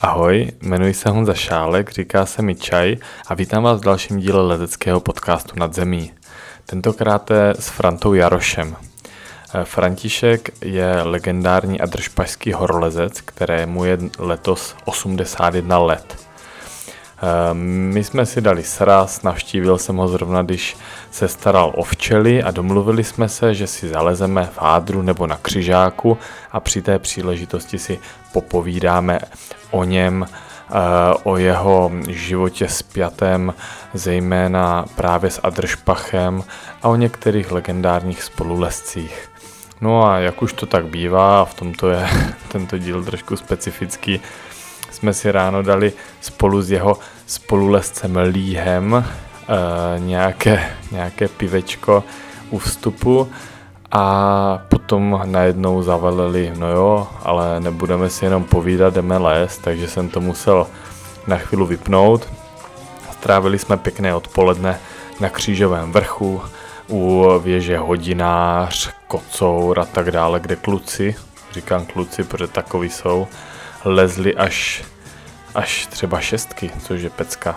Ahoj, jmenuji se Honza Šálek, říká se mi Čaj a vítám vás v dalším díle leteckého podcastu Nad zemí. Tentokrát je s Frantou Jarošem. Eh, František je legendární a držpašský horolezec, kterému je letos 81 let. Eh, my jsme si dali sraz, navštívil jsem ho zrovna, když se staral o včely a domluvili jsme se, že si zalezeme v Hádru nebo na Křižáku a při té příležitosti si popovídáme o něm, eh, o jeho životě spjatém, zejména právě s Adršpachem a o některých legendárních spolulescích. No a jak už to tak bývá, a v tomto je tento díl trošku specifický, jsme si ráno dali spolu s jeho spolulescem Líhem uh, nějaké, nějaké pivečko u vstupu a potom najednou zavalili, no jo, ale nebudeme si jenom povídat, jdeme lézt, takže jsem to musel na chvíli vypnout. Strávili jsme pěkné odpoledne na křížovém vrchu, u věže hodinář, kocour a tak dále, kde kluci, říkám kluci, protože takový jsou, lezli až, až třeba šestky, což je pecka.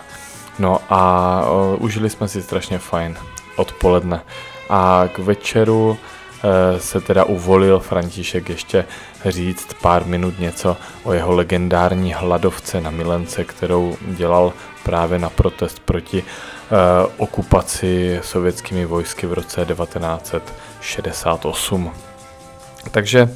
No a uh, užili jsme si strašně fajn odpoledne. A k večeru se teda uvolil František ještě říct pár minut něco o jeho legendární hladovce na Milence, kterou dělal právě na protest proti uh, okupaci sovětskými vojsky v roce 1968. Takže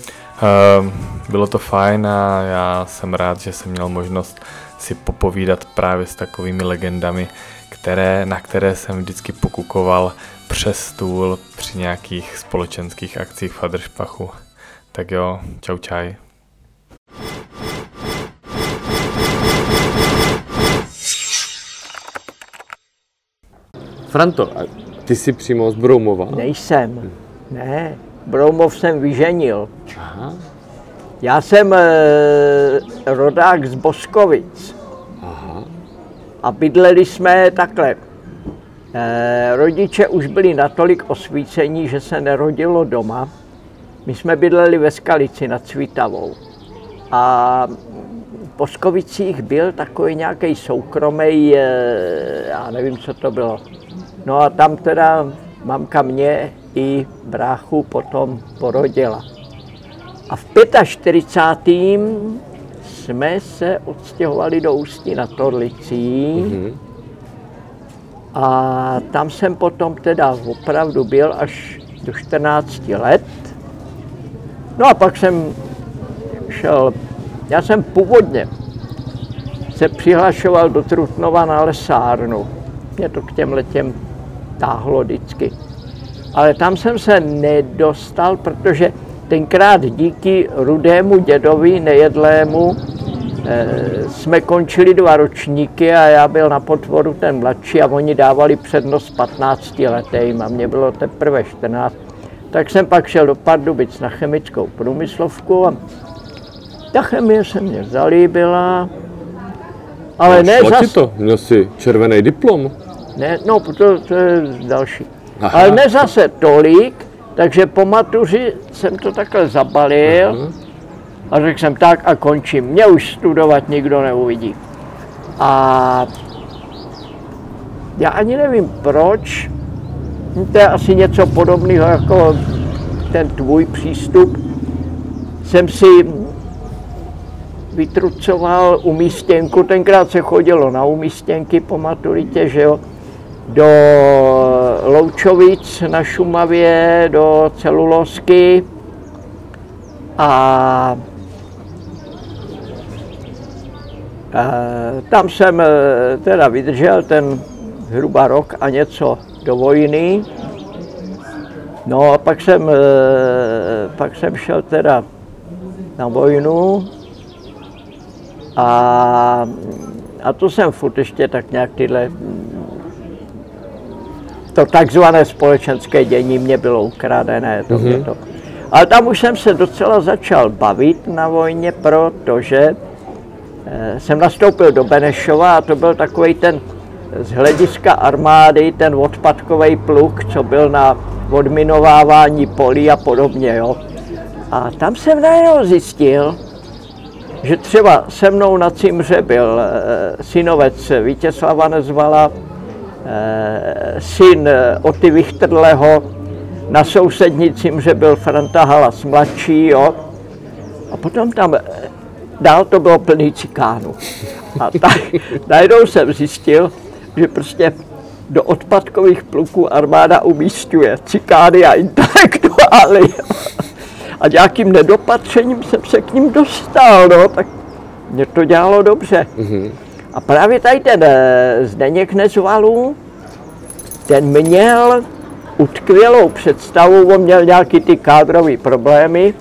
Ehm, bylo to fajn a já jsem rád, že jsem měl možnost si popovídat právě s takovými legendami, které, na které jsem vždycky pokukoval přes stůl při nějakých společenských akcích v Hadršpachu. Tak jo, čau čaj. Franto, ty jsi přímo z Broumova? Nejsem, ne. Broumov jsem vyženil. Aha. Já jsem e, rodák z Boskovic. Aha. A bydleli jsme takhle. E, rodiče už byli natolik osvícení, že se nerodilo doma. My jsme bydleli ve Skalici nad Svítavou. A v Boskovicích byl takový nějaký soukromý, e, já nevím, co to bylo. No a tam teda mamka mě i bráchu potom porodila. A v 45. jsme se odstěhovali do Ústí na Torlicí. Mm-hmm. A tam jsem potom teda opravdu byl až do 14 let. No a pak jsem šel, já jsem původně se přihlašoval do Trutnova na lesárnu. Mě to k těm letěm táhlo vždycky. Ale tam jsem se nedostal, protože tenkrát díky rudému dědovi nejedlému jsme končili dva ročníky a já byl na potvoru ten mladší a oni dávali přednost 15 letým a mě bylo teprve 14. Tak jsem pak šel do Pardubic na chemickou průmyslovku a ta chemie se mě zalíbila, ale No, ne zas... to? Měl jsi červený diplom? Ne, no, to, to je další. Aha. Ale ne zase tolik, takže po matuři jsem to takhle zabalil Aha. A řekl jsem tak a končím. Mě už studovat nikdo neuvidí. A já ani nevím proč, to je asi něco podobného jako ten tvůj přístup, jsem si vytrucoval umístěnku, tenkrát se chodilo na umístěnky po maturitě, že jo, do Loučovic na Šumavě, do celulosky a tam jsem e, teda vydržel ten zhruba rok a něco do vojny. No a pak jsem, e, pak jsem šel teda na vojnu a, a to jsem furt ještě tak nějak tyhle to takzvané společenské dění mě bylo ukradené. To, mm-hmm. to. Ale tam už jsem se docela začal bavit na vojně, protože eh, jsem nastoupil do Benešova a to byl takový ten z hlediska armády, ten odpadkový pluk, co byl na odminovávání polí a podobně. Jo. A tam jsem najednou zjistil, že třeba se mnou na Cimře byl eh, synovec Vítězslava Nezvala, eh, syn eh, Oty Vichtrleho, na sousední Cimře byl Franta Halas mladší, jo. A potom tam eh, dál to bylo plný cikánů. A tak najednou jsem zjistil, že prostě do odpadkových pluků armáda umístuje cikány a intelektuály. A nějakým nedopatřením jsem se k ním dostal, no, tak mě to dělalo dobře. Mm-hmm. A právě tady ten eh, Zdeněk Nezvalů, ten měl utkvělou představu, on měl nějaký ty kádrové problémy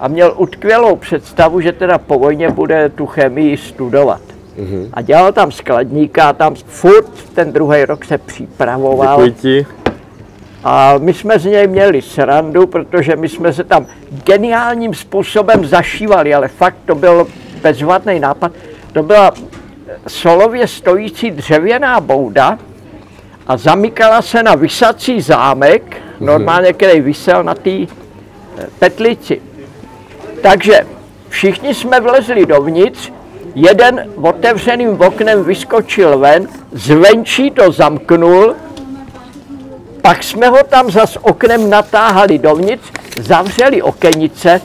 a měl utkvělou představu, že teda po vojně bude tu chemii studovat. Mm-hmm. A dělal tam skladníka, tam furt ten druhý rok se připravoval. Děkuji ti. A my jsme z něj měli srandu, protože my jsme se tam geniálním způsobem zašívali, ale fakt to byl bezvadný nápad. To byla solově stojící dřevěná bouda a zamykala se na vysací zámek, normálně, který vysel na té eh, petlici. Takže všichni jsme vlezli dovnitř, jeden otevřeným oknem vyskočil ven, zvenčí to zamknul, pak jsme ho tam zas oknem natáhali dovnitř, zavřeli okenice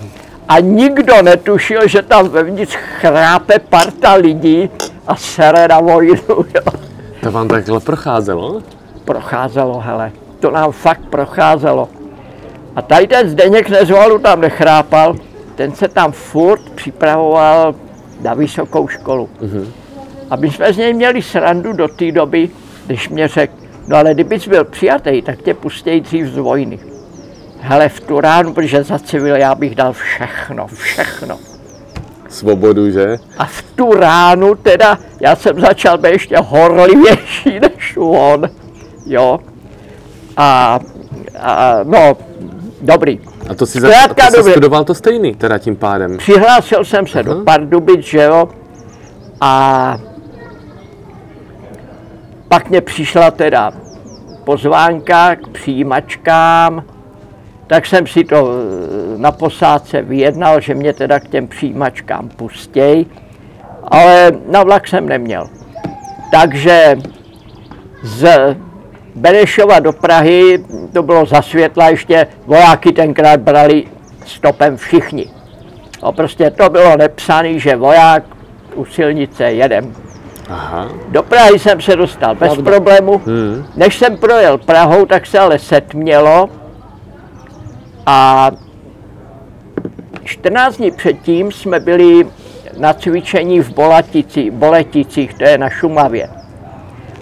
a nikdo netušil, že tam vevnitř chrápe parta lidí a sere na vojnu. Jo. To vám takhle procházelo? Procházelo, hele, to nám fakt procházelo. A tady ten Zdeněk Nezvalu tam nechrápal, ten se tam furt připravoval na vysokou školu. Mm-hmm. A my jsme z něj měli srandu do té doby, když mě řekl, no ale kdybys byl přijatý, tak tě pustějí dřív z vojny. Hele, v tu ránu, protože za civil já bych dal všechno, všechno. Svobodu, že? A v tu ránu teda, já jsem začal být ještě horlivější než on, jo. A, a no, dobrý. A to si, za, Zkrátka a to studoval to stejný, teda tím pádem. Přihlásil jsem se do Pardubic, že jo, a pak mě přišla teda pozvánka k přijímačkám, tak jsem si to eh, na posádce vyjednal, že mě teda k těm přijímačkám pustěj, ale na vlak jsem neměl. Takže z Benešova do Prahy, to bylo za světla ještě, vojáky tenkrát brali stopem všichni. No prostě to bylo nepsaný, že voják u silnice jedem. Aha. Do Prahy jsem se dostal bez Pravda. problému. Hmm. Než jsem projel Prahou, tak se ale setmělo a 14 dní předtím jsme byli na cvičení v Bolatici, Boleticích, to je na Šumavě.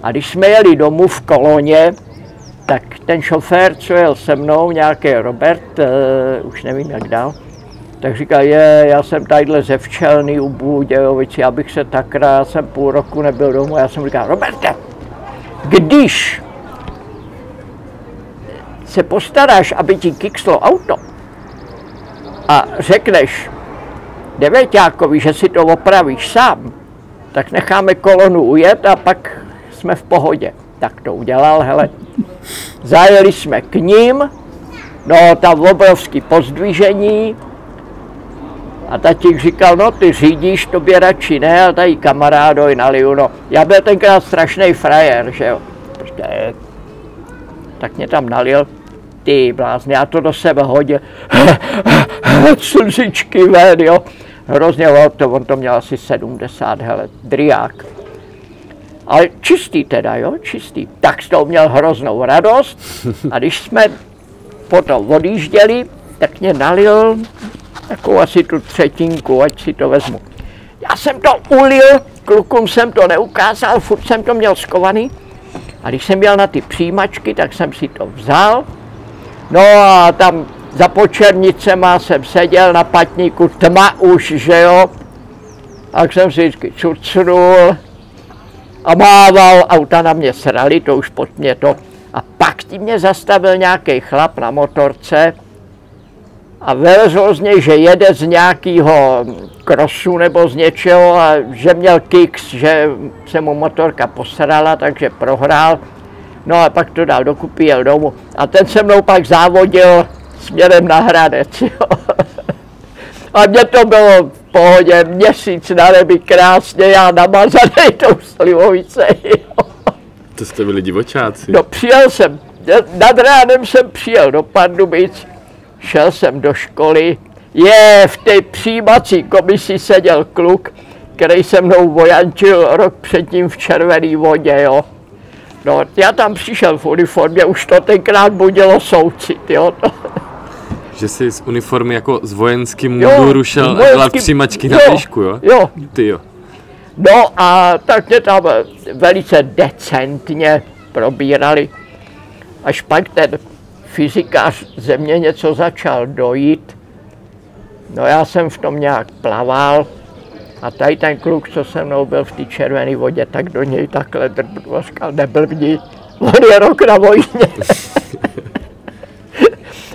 A když jsme jeli domů v koloně, tak ten šofér, co jel se mnou, nějaký Robert, uh, už nevím jak dál, tak říká, je, já jsem tadyhle ze Včelný u Budějovici, abych se tak já jsem půl roku nebyl domů. Já jsem říkal, Roberte, když se postaráš, aby ti kikslo auto a řekneš devěťákovi, že si to opravíš sám, tak necháme kolonu ujet a pak jsme v pohodě. Tak to udělal, hele. Zajeli jsme k ním, no tam obrovský pozdvižení, a tatík říkal, no ty řídíš, tobě radši ne, a tady kamarádoj naliju, no. Já byl tenkrát strašný frajer, že jo. Prostě, tak mě tam nalil, ty blázni, já to do sebe hodil, slzičky ven, jo. Hrozně to, on to měl asi 70, hele, driák. Ale čistý teda, jo, čistý. Tak z toho měl hroznou radost a když jsme potom odjížděli, tak mě nalil takovou asi tu třetinku, ať si to vezmu. Já jsem to ulil, klukům jsem to neukázal, furt jsem to měl skovaný. A když jsem měl na ty přijímačky, tak jsem si to vzal. No a tam za počernicema jsem seděl na patníku, tma už, že jo. Tak jsem si vždycky cucnul a mával, auta na mě srali, to už pod mě to. A pak ti mě zastavil nějaký chlap na motorce, a vylezl z něj, že jede z nějakého krosu nebo z něčeho a že měl kicks, že se mu motorka posrala, takže prohrál. No a pak to dal dokupy, jel domů. A ten se mnou pak závodil směrem na Hradec. Jo. A mě to bylo pohodě, měsíc na nebi, krásně, já namazanej tou slivovice. To jste byli divočáci. No přijel jsem, nad ránem jsem přijel do Pardubic, šel jsem do školy, je, v té přijímací komisi seděl kluk, který se mnou vojančil rok předtím v červené vodě, jo. No, já tam přišel v uniformě, už to tenkrát budilo soucit, jo. To, Že jsi z uniformy jako z vojenským munduru šel vojenský- dělat přijímačky na výšku, jo? jo. Ty jo. No a tak mě tam velice decentně probírali. Až pak ten fyzikář ze mě něco začal dojít. No já jsem v tom nějak plaval a tady ten kluk, co se mnou byl v té červené vodě, tak do něj takhle drbnu a říkal, neblbni, on je rok na vojně.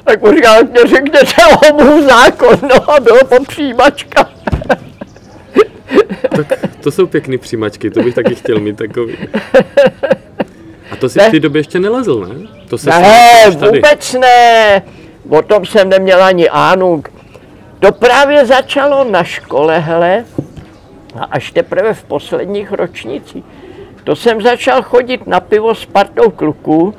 tak mu tak mě řekněte o můj zákon, no a bylo po přijímačka. To jsou pěkný přijímačky, to bych taky chtěl mít takový. A to si Ne. v té době ještě nelezl, ne? To se Ne, vůbec ne. O tom jsem neměl ani ánuk. To právě začalo na škole, hele, a až teprve v posledních ročnicích. To jsem začal chodit na pivo s partou kluků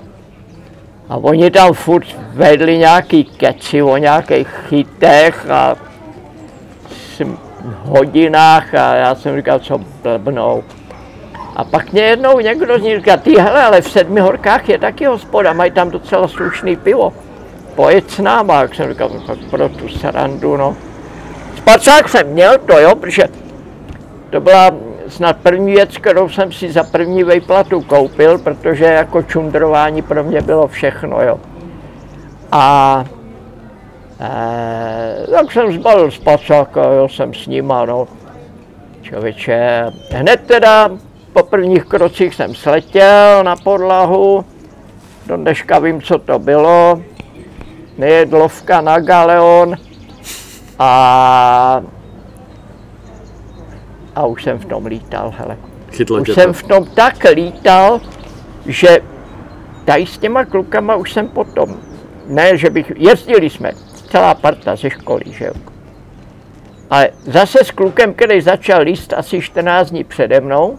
a oni tam furt vedli nějaký keci o nějakých chytech a hodinách a já jsem říkal, co blbnou. A pak mě jednou někdo z nich říká, ty hele, ale v Sedmi horkách je taky hospoda, mají tam docela slušný pivo. Pojď s náma, jak jsem říkal, no, tak pro tu srandu, no. Spacák jsem měl to, jo, protože to byla snad první věc, kterou jsem si za první vejplatu koupil, protože jako čundrování pro mě bylo všechno, jo. A e, tak jsem zbalil spacák a jel jsem s nima, no. Člověče, hned teda po prvních krocích jsem sletěl na podlahu, do dneška vím, co to bylo, nejedlovka na galeon a, a už jsem v tom lítal, hele. Chytlo Už jsem to. v tom tak lítal, že tady s těma klukama už jsem potom, ne, že bych, jezdili jsme, celá parta ze školy, že jo. Ale zase s klukem, který začal líst asi 14 dní přede mnou,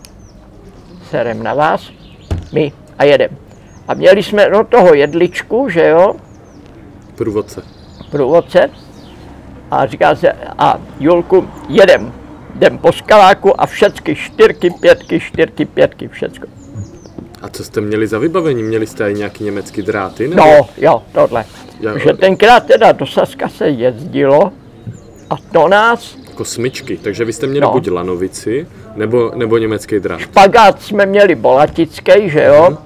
serem na vás, my a jedem. A měli jsme no toho jedličku, že jo, Průvodce. průvodce, a říká se, a Julku, jedem, jdem po skaláku a všecky čtyřky, pětky, čtyřky, pětky, všecko. A co jste měli za vybavení? Měli jste i nějaký německý dráty? Nebo? No, jo, tohle. Jo. Že tenkrát teda do Saska se jezdilo a to nás, Jako smyčky, takže vy jste měli No. buď lanovici, nebo, nebo německý drát. špagát jsme měli bolatický, že jo,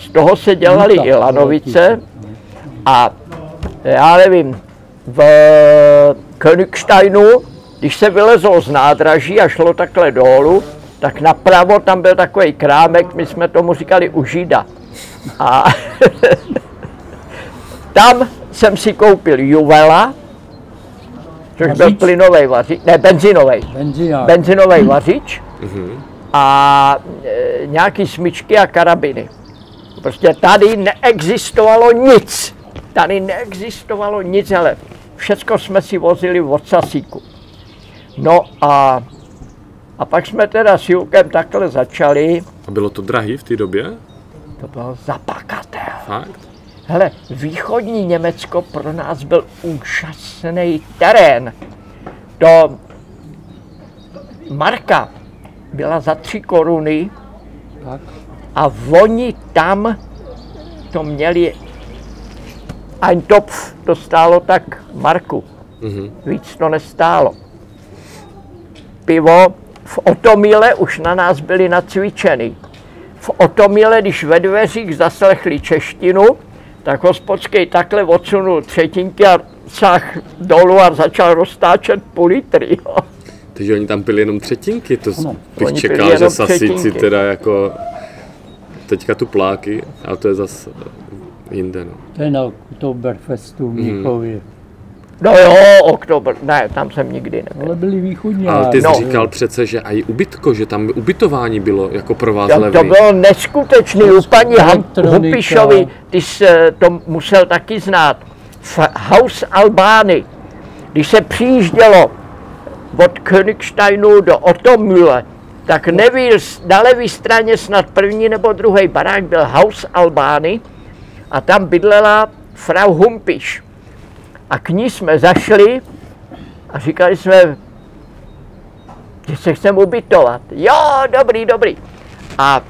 z toho se dělali i lanovice a já nevím, v Königsteinu, když se vylezlo z nádraží a šlo takhle dolů, tak napravo tam byl takový krámek, my jsme tomu říkali u Žida. A tam jsem si koupil Juvela, což byl Vařič? plynový vařič, ne, benzinový benzinový vařič a e, nějaký smyčky a karabiny. Prostě tady neexistovalo nic. Tady neexistovalo nic, ale všecko jsme si vozili od Sasíku. No a, a pak jsme teda s Julkem takhle začali. A bylo to drahý v té době? To bylo zapakatel. Fakt? Hele, východní Německo pro nás byl úžasný terén. To marka byla za tři koruny Tak. a oni tam to měli Ein Topf, to stálo tak marku. Mhm. Víc to nestálo. Pivo v Otomile už na nás byli nacvičený. V Otomile, když ve dveřích zaslechli češtinu, tak hospodský takhle odsunul třetinky a sáh dolů a začal roztáčet půl litry. Jo. Takže oni tam pili jenom třetinky, to Ano. bych Oni čekal, že sasíci třetinky. teda jako teďka tu pláky, ale to je zas jinde. No. To je na Oktoberfestu v Mnichově. No jo, oktober, ne, tam jsem nikdy nebyl. Ale byli východně. Ale ty jsi No. říkal přece, že i ubytko, že tam ubytování bylo jako pro vás To, levný. to bylo neskutečný. U paní. Hupišovi, ty jsi to musel taky znát. V House Albány, když se přijíždělo od Königsteinu do Otomühle, tak nevíl, na levé straně snad první nebo druhý barák byl Haus Albány a tam bydlela Frau Humpiš. A k ní jsme zašli a říkali jsme, že se chceme ubytovat. Jo, dobrý, dobrý. A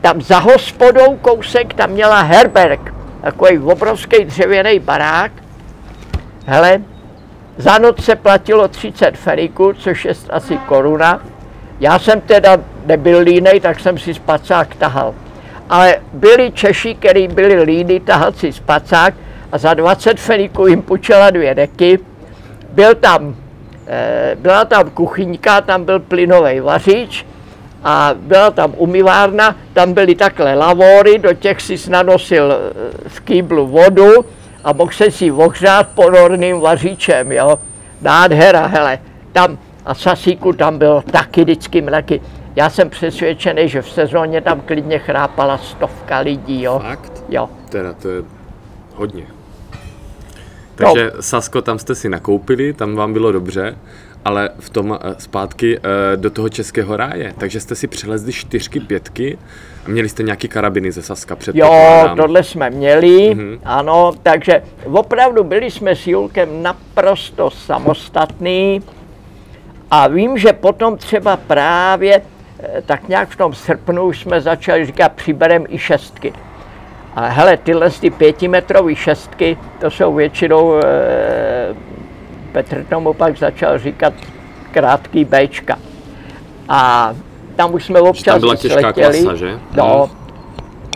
tam za hospodou kousek tam měla Herberg, takový obrovský dřevěný barák. Hele, za noc se platilo 30 feriků, což je asi koruna. Já jsem teda nebyl línej, tak jsem si spacák tahal. Ale byli Češi, kteří byli líny tahat si spacák a za 20 feriků jim půjčila dvě deky. Byl tam, eh, byla tam kuchyňka, tam byl plynový vařič a byla tam umyvárna, tam byly takhle lavory, do těch si nanosil eh, v kýblu vodu a mohl se si ohřát ponorným vařičem, jo. Nádhera, hele, tam a sasíku tam bylo taky vždycky mleky. Já jsem přesvědčený, že v sezóně tam klidně chrápala stovka lidí, jo. Fakt? Jo. Teda to je hodně. Takže Sasko, tam jste si nakoupili, tam vám bylo dobře, ale v tom eh, zpátky eh, do toho českého ráje. Takže jste si přelezli čtyřky, pětky a měli jste nějaký karabiny ze Saska Jo, předpokládám. tohle jsme měli, ano, takže opravdu byli jsme s Julkem naprosto samostatný a vím, že potom třeba právě eh, tak nějak v tom srpnu už jsme začali říkat, přiberem i šestky. A hele, tyhle ty pětimetrové šestky, to jsou většinou, e, Petr tomu pak začal říkat krátký Bčka. A tam už jsme občas Tam byla těžká sletěli. klasa, že? No.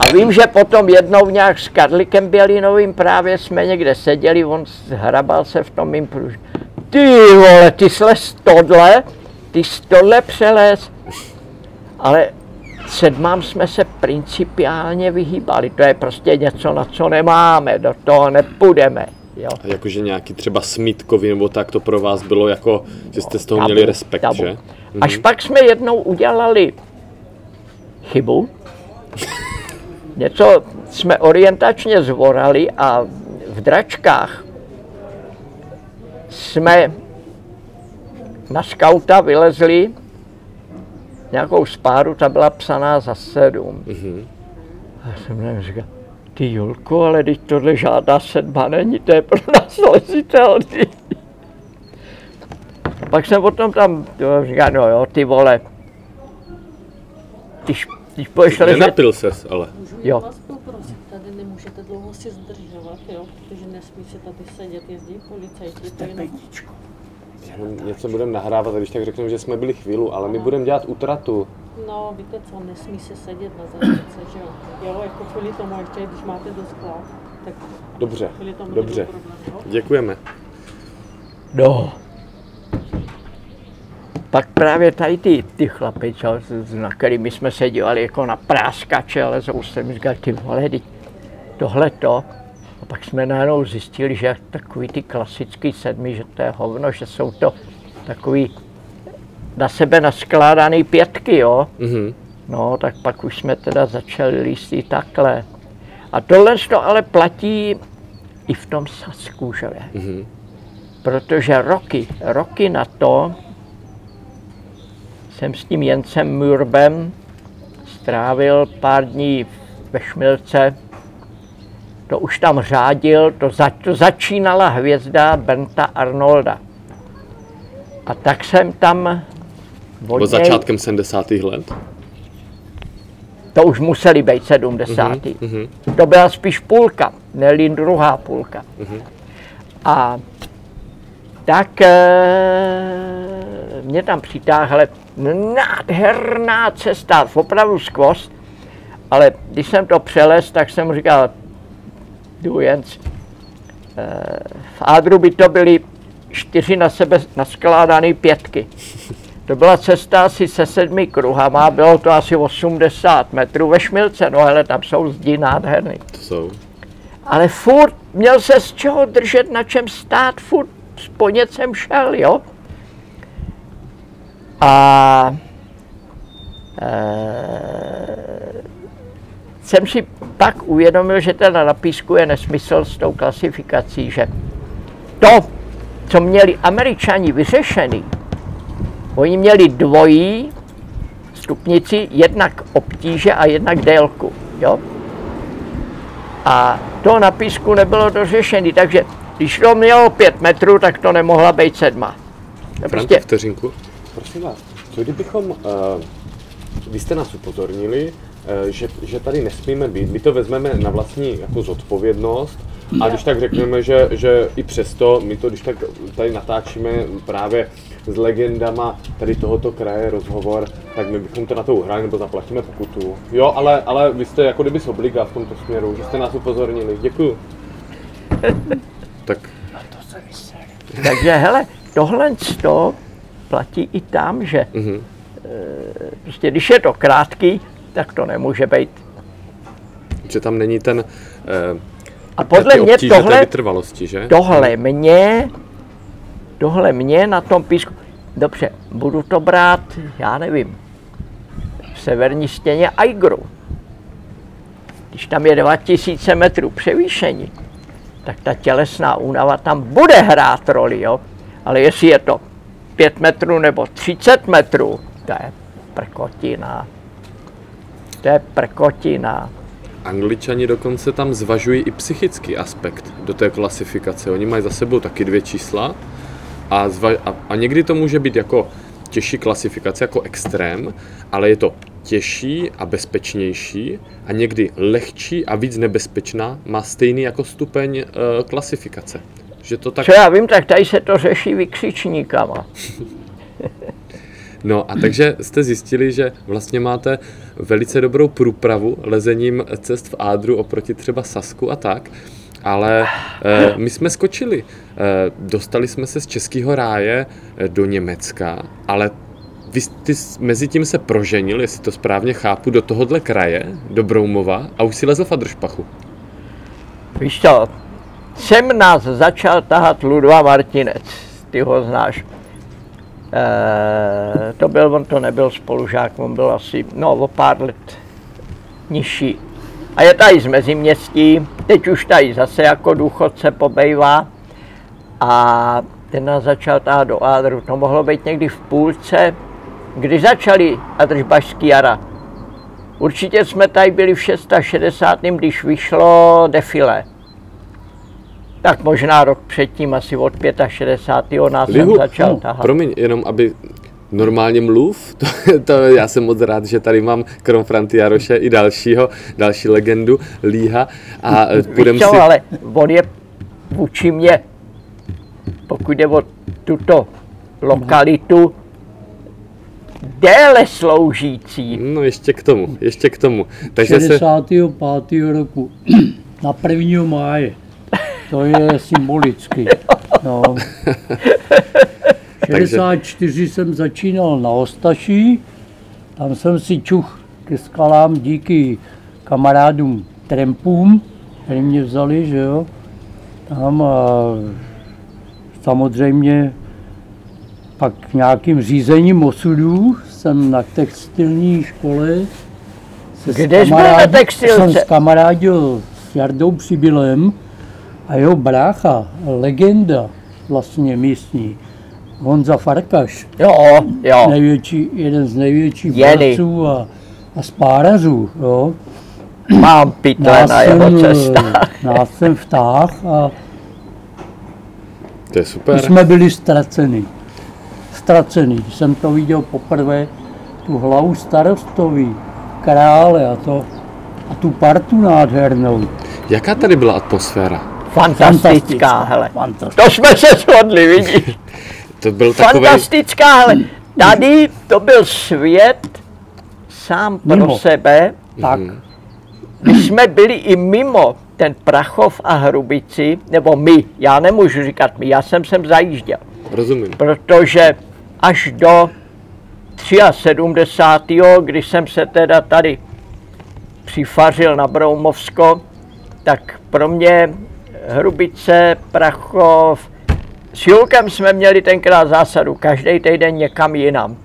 A vím, že potom jednou nějak s Karlikem Bělinovým právě jsme někde seděli, on hrabal se v tom mým pruž. Ty vole, ty slez tohle, ty jsi tohle přelez. Ale sedmám jsme se principiálně vyhýbali. To je prostě něco, na co nemáme, do toho nepůjdeme. Jo. A jakože nějaký třeba smítkový nebo tak, to pro vás bylo jako, že jste z toho Tabu, měli respekt, tabu. že? Až pak jsme jednou udělali chybu. Něco jsme orientačně zvorali a v dračkách jsme na skauta vylezli nějakou spáru, ta byla psaná za sedm. Mhm. A já jsem nám říkal, ty Julko, ale teď tohle žádná sedma není, to je pro nás lezitelný. Pak jsem potom tam jo, říkal, no jo, ty vole, když, když půjdeš ležet, Nenapil ses, ale. jo, vás poprosit, tady nemůžete dlouho si zdržovat, jo, protože nesmí se tady sedět, jezdí policajti, to jenom Jenom něco budeme nahrávat, a když tak řekneme, že jsme byli chvíli, ale my budeme dělat utratu. No, víte co, nesmí se sedět na zadnice, že jo? Jo, jako kvůli tomu ještě, když máte do skla, tak Dobře, dobře. problém, jo? Děkujeme. no. Pak právě tady ty, ty chlapy, čo, na kterými jsme se dívali jako na práskače, ale jsou jsem říkal, ty vole, teď tohle to. Pak jsme najednou zjistili, že takový ty klasický sedmi, že to je hovno, že jsou to takový na sebe naskládaný pětky, jo. Mhm. No, tak pak už jsme teda začali líst i takhle. A tohle to ale platí i v tom Sasku, že. Mhm. Protože roky, roky na to jsem s tím Jencem Mürbem strávil pár dní ve Šmilce. To už tam řádil, to, za, to začínala hvězda Benta Arnolda. A tak jsem tam od něj- začátkem 70. let. To už museli být 70. Mhm. To byla spíš půlka, ne druhá půlka. A tak e, mě tam přitáhle nádherná cesta, opravdu skvost, ale když jsem to přelez, tak jsem říkal, jdu jen, e, v Ádru by to byly čtyři na sebe naskládané pětky. To byla cesta asi se sedmi kruhama, bylo to asi 80 metrů ve Šmilce, no hele, tam jsou zdi nádherný. To jsou. Ale furt měl se z čeho držet, na čem stát, furt po něčem šel, jo. A e, jsem si pak uvědomil, že teda na písku je nesmysl s tou klasifikací, že to, co měli američani vyřešený, Oni měli dvojí stupnici, jednak obtíže a jednak délku. Jo? A to na písku nebylo dořešené, takže když to mělo 5 metrů, tak to nemohla být sedma. To prostě, vteřinku. Prosím vás, co kdybychom, uh, vy jste nás upozornili, že, že tady nesmíme být, my to vezmeme na vlastní jako zodpovědnost a když tak řekneme, že, že i přesto my to když tak tady natáčíme právě s legendama tady tohoto kraje rozhovor, tak my bychom to na to uhrali nebo zaplatíme pokutu. Jo, ale, ale vy jste jako kdyby z obliga v tomto směru, že jste nás upozornili. Děkuju. tak takže hele, tohle to platí i tam, že Mhm. e, prostě když je to krátký, tak to nemůže být. že tam není ten uh, A podle mě obtíže tohle, vytrvalosti, že? tohle mě, tohle mě na tom písku, dobře, budu to brát, já nevím, v severní stěně Aigru. Když tam je 2000 metrů převýšení, tak ta tělesná únava tam bude hrát roli, jo? Ale jestli je to 5 metrů nebo 30 metrů, to je prkotina. To je prkotina. Angličani dokonce tam zvažují i psychický aspekt do té klasifikace. Oni mají za sebou taky dvě čísla a, zva, a, a někdy to může být jako těžší klasifikace, jako extrém, ale je to těžší a bezpečnější a někdy lehčí a víc nebezpečná má stejný jako stupeň e, klasifikace. Že to tak Co já vím, tak tady se to řeší vykřičníkama. No a takže jste zjistili, že vlastně máte velice dobrou průpravu lezením cest v Ádru oproti třeba Sasku a tak, ale eh, my jsme skočili. Eh, dostali jsme se z Českého ráje eh, do Německa, ale vy s- mezi tím se proženil, jestli to správně chápu, do tohohle kraje, do Broumova a už si lezl v Adršpachu. Víš co, sem nás začal tahat Ludva Martinec, ty ho znáš. E, to byl, on to nebyl spolužák, on byl asi, no, o pár let nižší. A je tady z Meziměstí, teď už tady zase jako důchodce pobejvá. A ten nás začal tahat do Ádru, to mohlo být někdy v půlce, kdy začaly Adržbašský jara. Určitě jsme tady byli v 660. když vyšlo defile. Tak možná rok předtím, asi od 65. nás jsem Lihu, začal no, tahat. promiň, jenom aby normálně mluv, to, to, já jsem moc rád, že tady mám krom Franty Jaroše i dalšího, další legendu, Líha a co, si, ale on je vůči mě, pokud jde o tuto lokalitu, déle sloužící. no ještě k tomu, ještě k tomu, takže se, 65. roku na 1. máje. To je symbolicky. No. 64 jsem začínal na Ostaší, tam jsem si čuch ke skalám díky kamarádům Trempům, který mě vzali, že jo. Tam a samozřejmě pak nějakým řízením osudů jsem na textilní škole se Kde jsi byl na kamarád- textilce? Jsem skamarádil s Jardou Přibylem a jeho brácha, legenda vlastně místní, Honza Farkaš, Jo, jo. největší, jeden z největších Jeny. borců a, a spárařů. Jo. Mám pytle na jeho jsem, cestách. nás jsem vtáh a to je my super, jsme byli ztraceni. Ztraceni. Jsem to viděl poprvé, tu hlavu starostový, krále a to, a tu partu nádhernou. jaká tady byla atmosféra? Fantastická, hele. Fantastická. To jsme se shodli, vidíš. To byl takový, Fantastická, hele. Tady to byl svět sám pro Mimo. sebe. Tak, My jsme byli i mimo ten Prachov a Hrubici, nebo my, já nemůžu říkat my, já jsem sem zajížděl, rozumím, protože až do 73. když jsem se teda tady přifařil na Broumovsko, tak pro mě Hrubice, Prachov, s Julkem jsme měli tenkrát zásadu, každý týden někam jinam.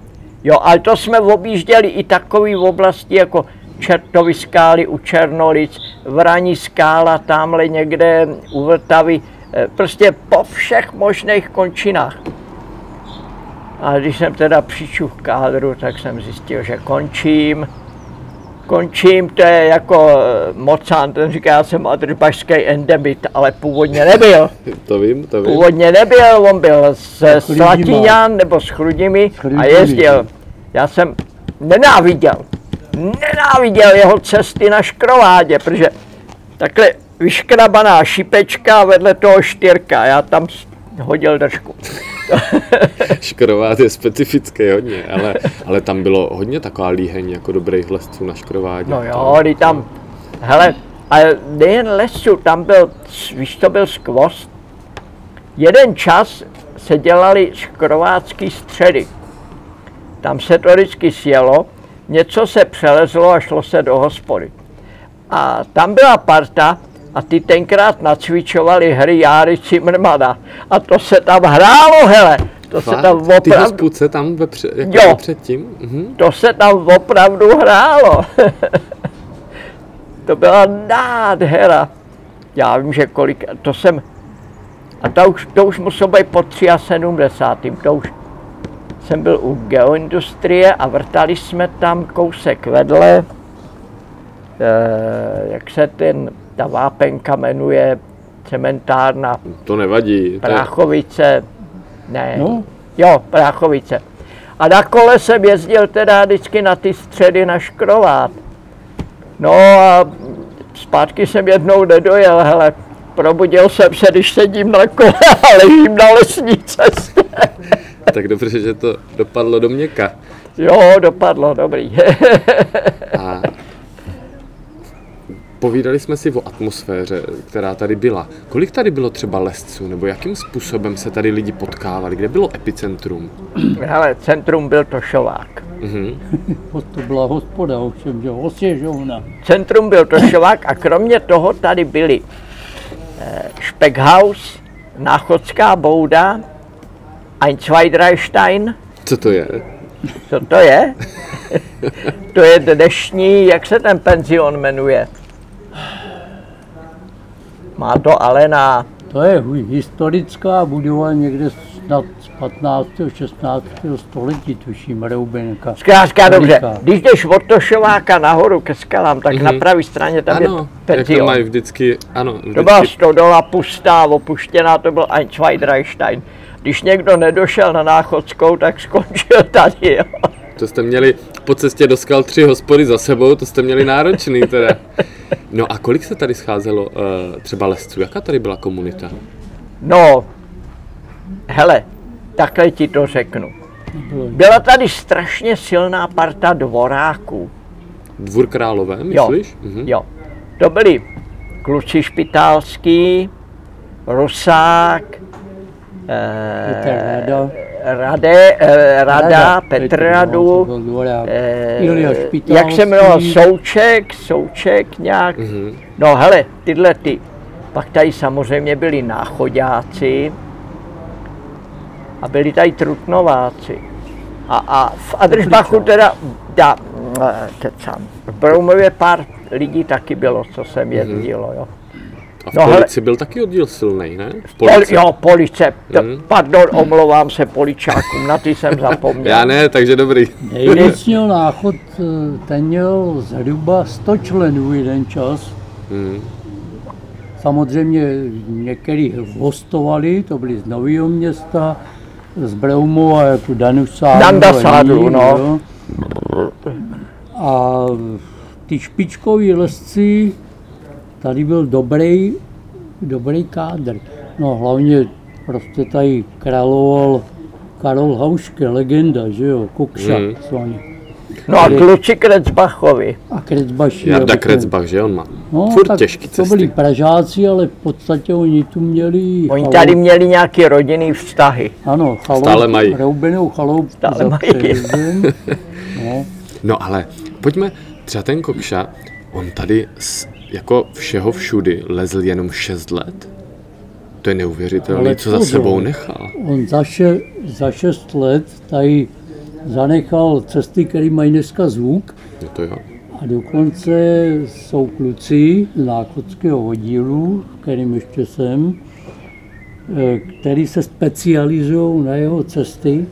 Jo, ale to jsme objížděli i takové oblasti jako Čertovy skály u Černolic, Vraní skála tamhle někde u Vltavy, eh, prostě po všech možných končinách. A když jsem teda k kádru, tak jsem zjistil, že končím. Končím, to je jako eh, Mocán, ten říká, já jsem adrbašský endemit, ale původně nebyl. To vím, to vím. Původně nebyl, on byl z Chrudima. Slatíňan nebo s Chrudimi a jezdil. Já jsem nenáviděl, nenáviděl jeho cesty na škrovádě, protože takhle vyškrabaná šipečka vedle toho štyrka, já tam hodil držku. Škrovát je specifický hodně, ale, ale tam bylo hodně taková líheň jako dobrých lesců na škrovádě. No jo, kdy tam, hele, ale nejen lesů, tam byl, víš, to byl skvost. Jeden čas se dělali škrovácký středy. Tam se to vždycky sjelo, něco se přelezlo a šlo se do hospody. A tam byla parta a ty tenkrát nacvičovali hry Járy Cimrmana. A to se tam hrálo, hele. To se tam Fakt? Ty opravdu, hospůdce tam vepře, jako Jo. předtím? Mhm. to se tam opravdu hrálo. to byla nádhera. Já vím, že kolik, to jsem, a to už, to už muselo být po 73. To už jsem byl u geoindustrie a vrtali jsme tam kousek vedle, eh, jak se ten, ta vápenka jmenuje, cementárna To nevadí. To je, Práchovice, ne, No. jo, Práchovice. A na kole jsem jezdil teda vždycky na ty středy na Škrovát. No a zpátky jsem jednou nedojel, hele, probudil jsem se, když sedím na kole a ležím na lesní cestě. tak dobře, že to dopadlo do měka. Jo, dopadlo, dobrý. A povídali jsme si o atmosféře, která tady byla. Kolik tady bylo třeba lesců, nebo jakým způsobem se tady lidi potkávali? Kde bylo epicentrum? hele, centrum byl Tošovák. Mhm. To byla hospoda, ovšem, že osvěžovna. Centrum byl Tošovák a kromě toho tady byly eh, Speckhaus, Náchodská bouda, Einzweidreistein, Co to je? Co to je? to je dnešní, jak se ten penzion jmenuje? Má to ale na, To je historická budova někde snad z 15. 16. století, tuším, Roubenka. zkrátka dobře, když jdeš od Tošováka nahoru ke skalám, tak na pravé straně tam je. Ano, jak to penzion. mají vždycky, ano, To byla vždycky, stodola pustá, opuštěná, to byl Einzweidreistein. Když někdo nedošel na Náchodskou, tak skončil tady, jo. to jste měli po cestě do skal tři hospody za sebou, to jste měli náročný teda. No a kolik se tady scházelo uh, třeba lesců? Jaká tady byla komunita? No, hele, takhle ti to řeknu. Byla tady strašně silná parta dvoráků. Dvůr králové, Jo, myslíš? Mhm. jo. To byli kluci špitálský, Rusák, eh, Rada. Rade, eh, Rada, Rada, Petr Petr, Radu, no, eh, jak se jmenoval, Souček, Souček nějak. Mhm. No hele, tyhle ty. Pak tady samozřejmě byli náchodáci a byli tady trutnováci. A, a v Adržbachu teda, da, eh, kecám, v Broumově pár lidí taky bylo, co jsem jezdilo, jo. A v No, hele- Polici byl taky oddíl silný, ne? V Poli, Polici. jo, police, Mhm. pardon, omlouvám se poličákům, na ty jsem zapomněl. Já ne, takže dobrý. Měl náchod, eh, ten měl zhruba 100 členů jeden čas. Mhm. Samozřejmě některý hostovali, to byli z Nového města, z Broumova, jako Danusádu. Dandasádu, no. A ty špičkoví lesci, tady byl dobrý, dobrý kádr. No hlavně prostě tady královal Karol Hauške, legenda, že jo, Kokša, Mhm. mm. No a kluci Krecbachovi. a Krecbaši. Jarda to- Krecbach, že on má No, furt tak těžký to cesty. byli Pražáci, ale v podstatě oni tu měli... Oni chaloup- tady měli nějaké rodinný vztahy. Ano, chaloup, Stále mají. Roubenou chaloup Stále mají. No, No ale pojďme, třeba ten Kokša, on tady s, jako všeho všudy lezl jenom 6 let? To je neuvěřitelné, co za sebou nechal. on za, še, za šest let tady zanechal cesty, které mají dneska zvuk No to jo. a dokonce jsou kluci z náchodského oddílu, kterým ještě jsem, eh, který se specializují na jeho cesty.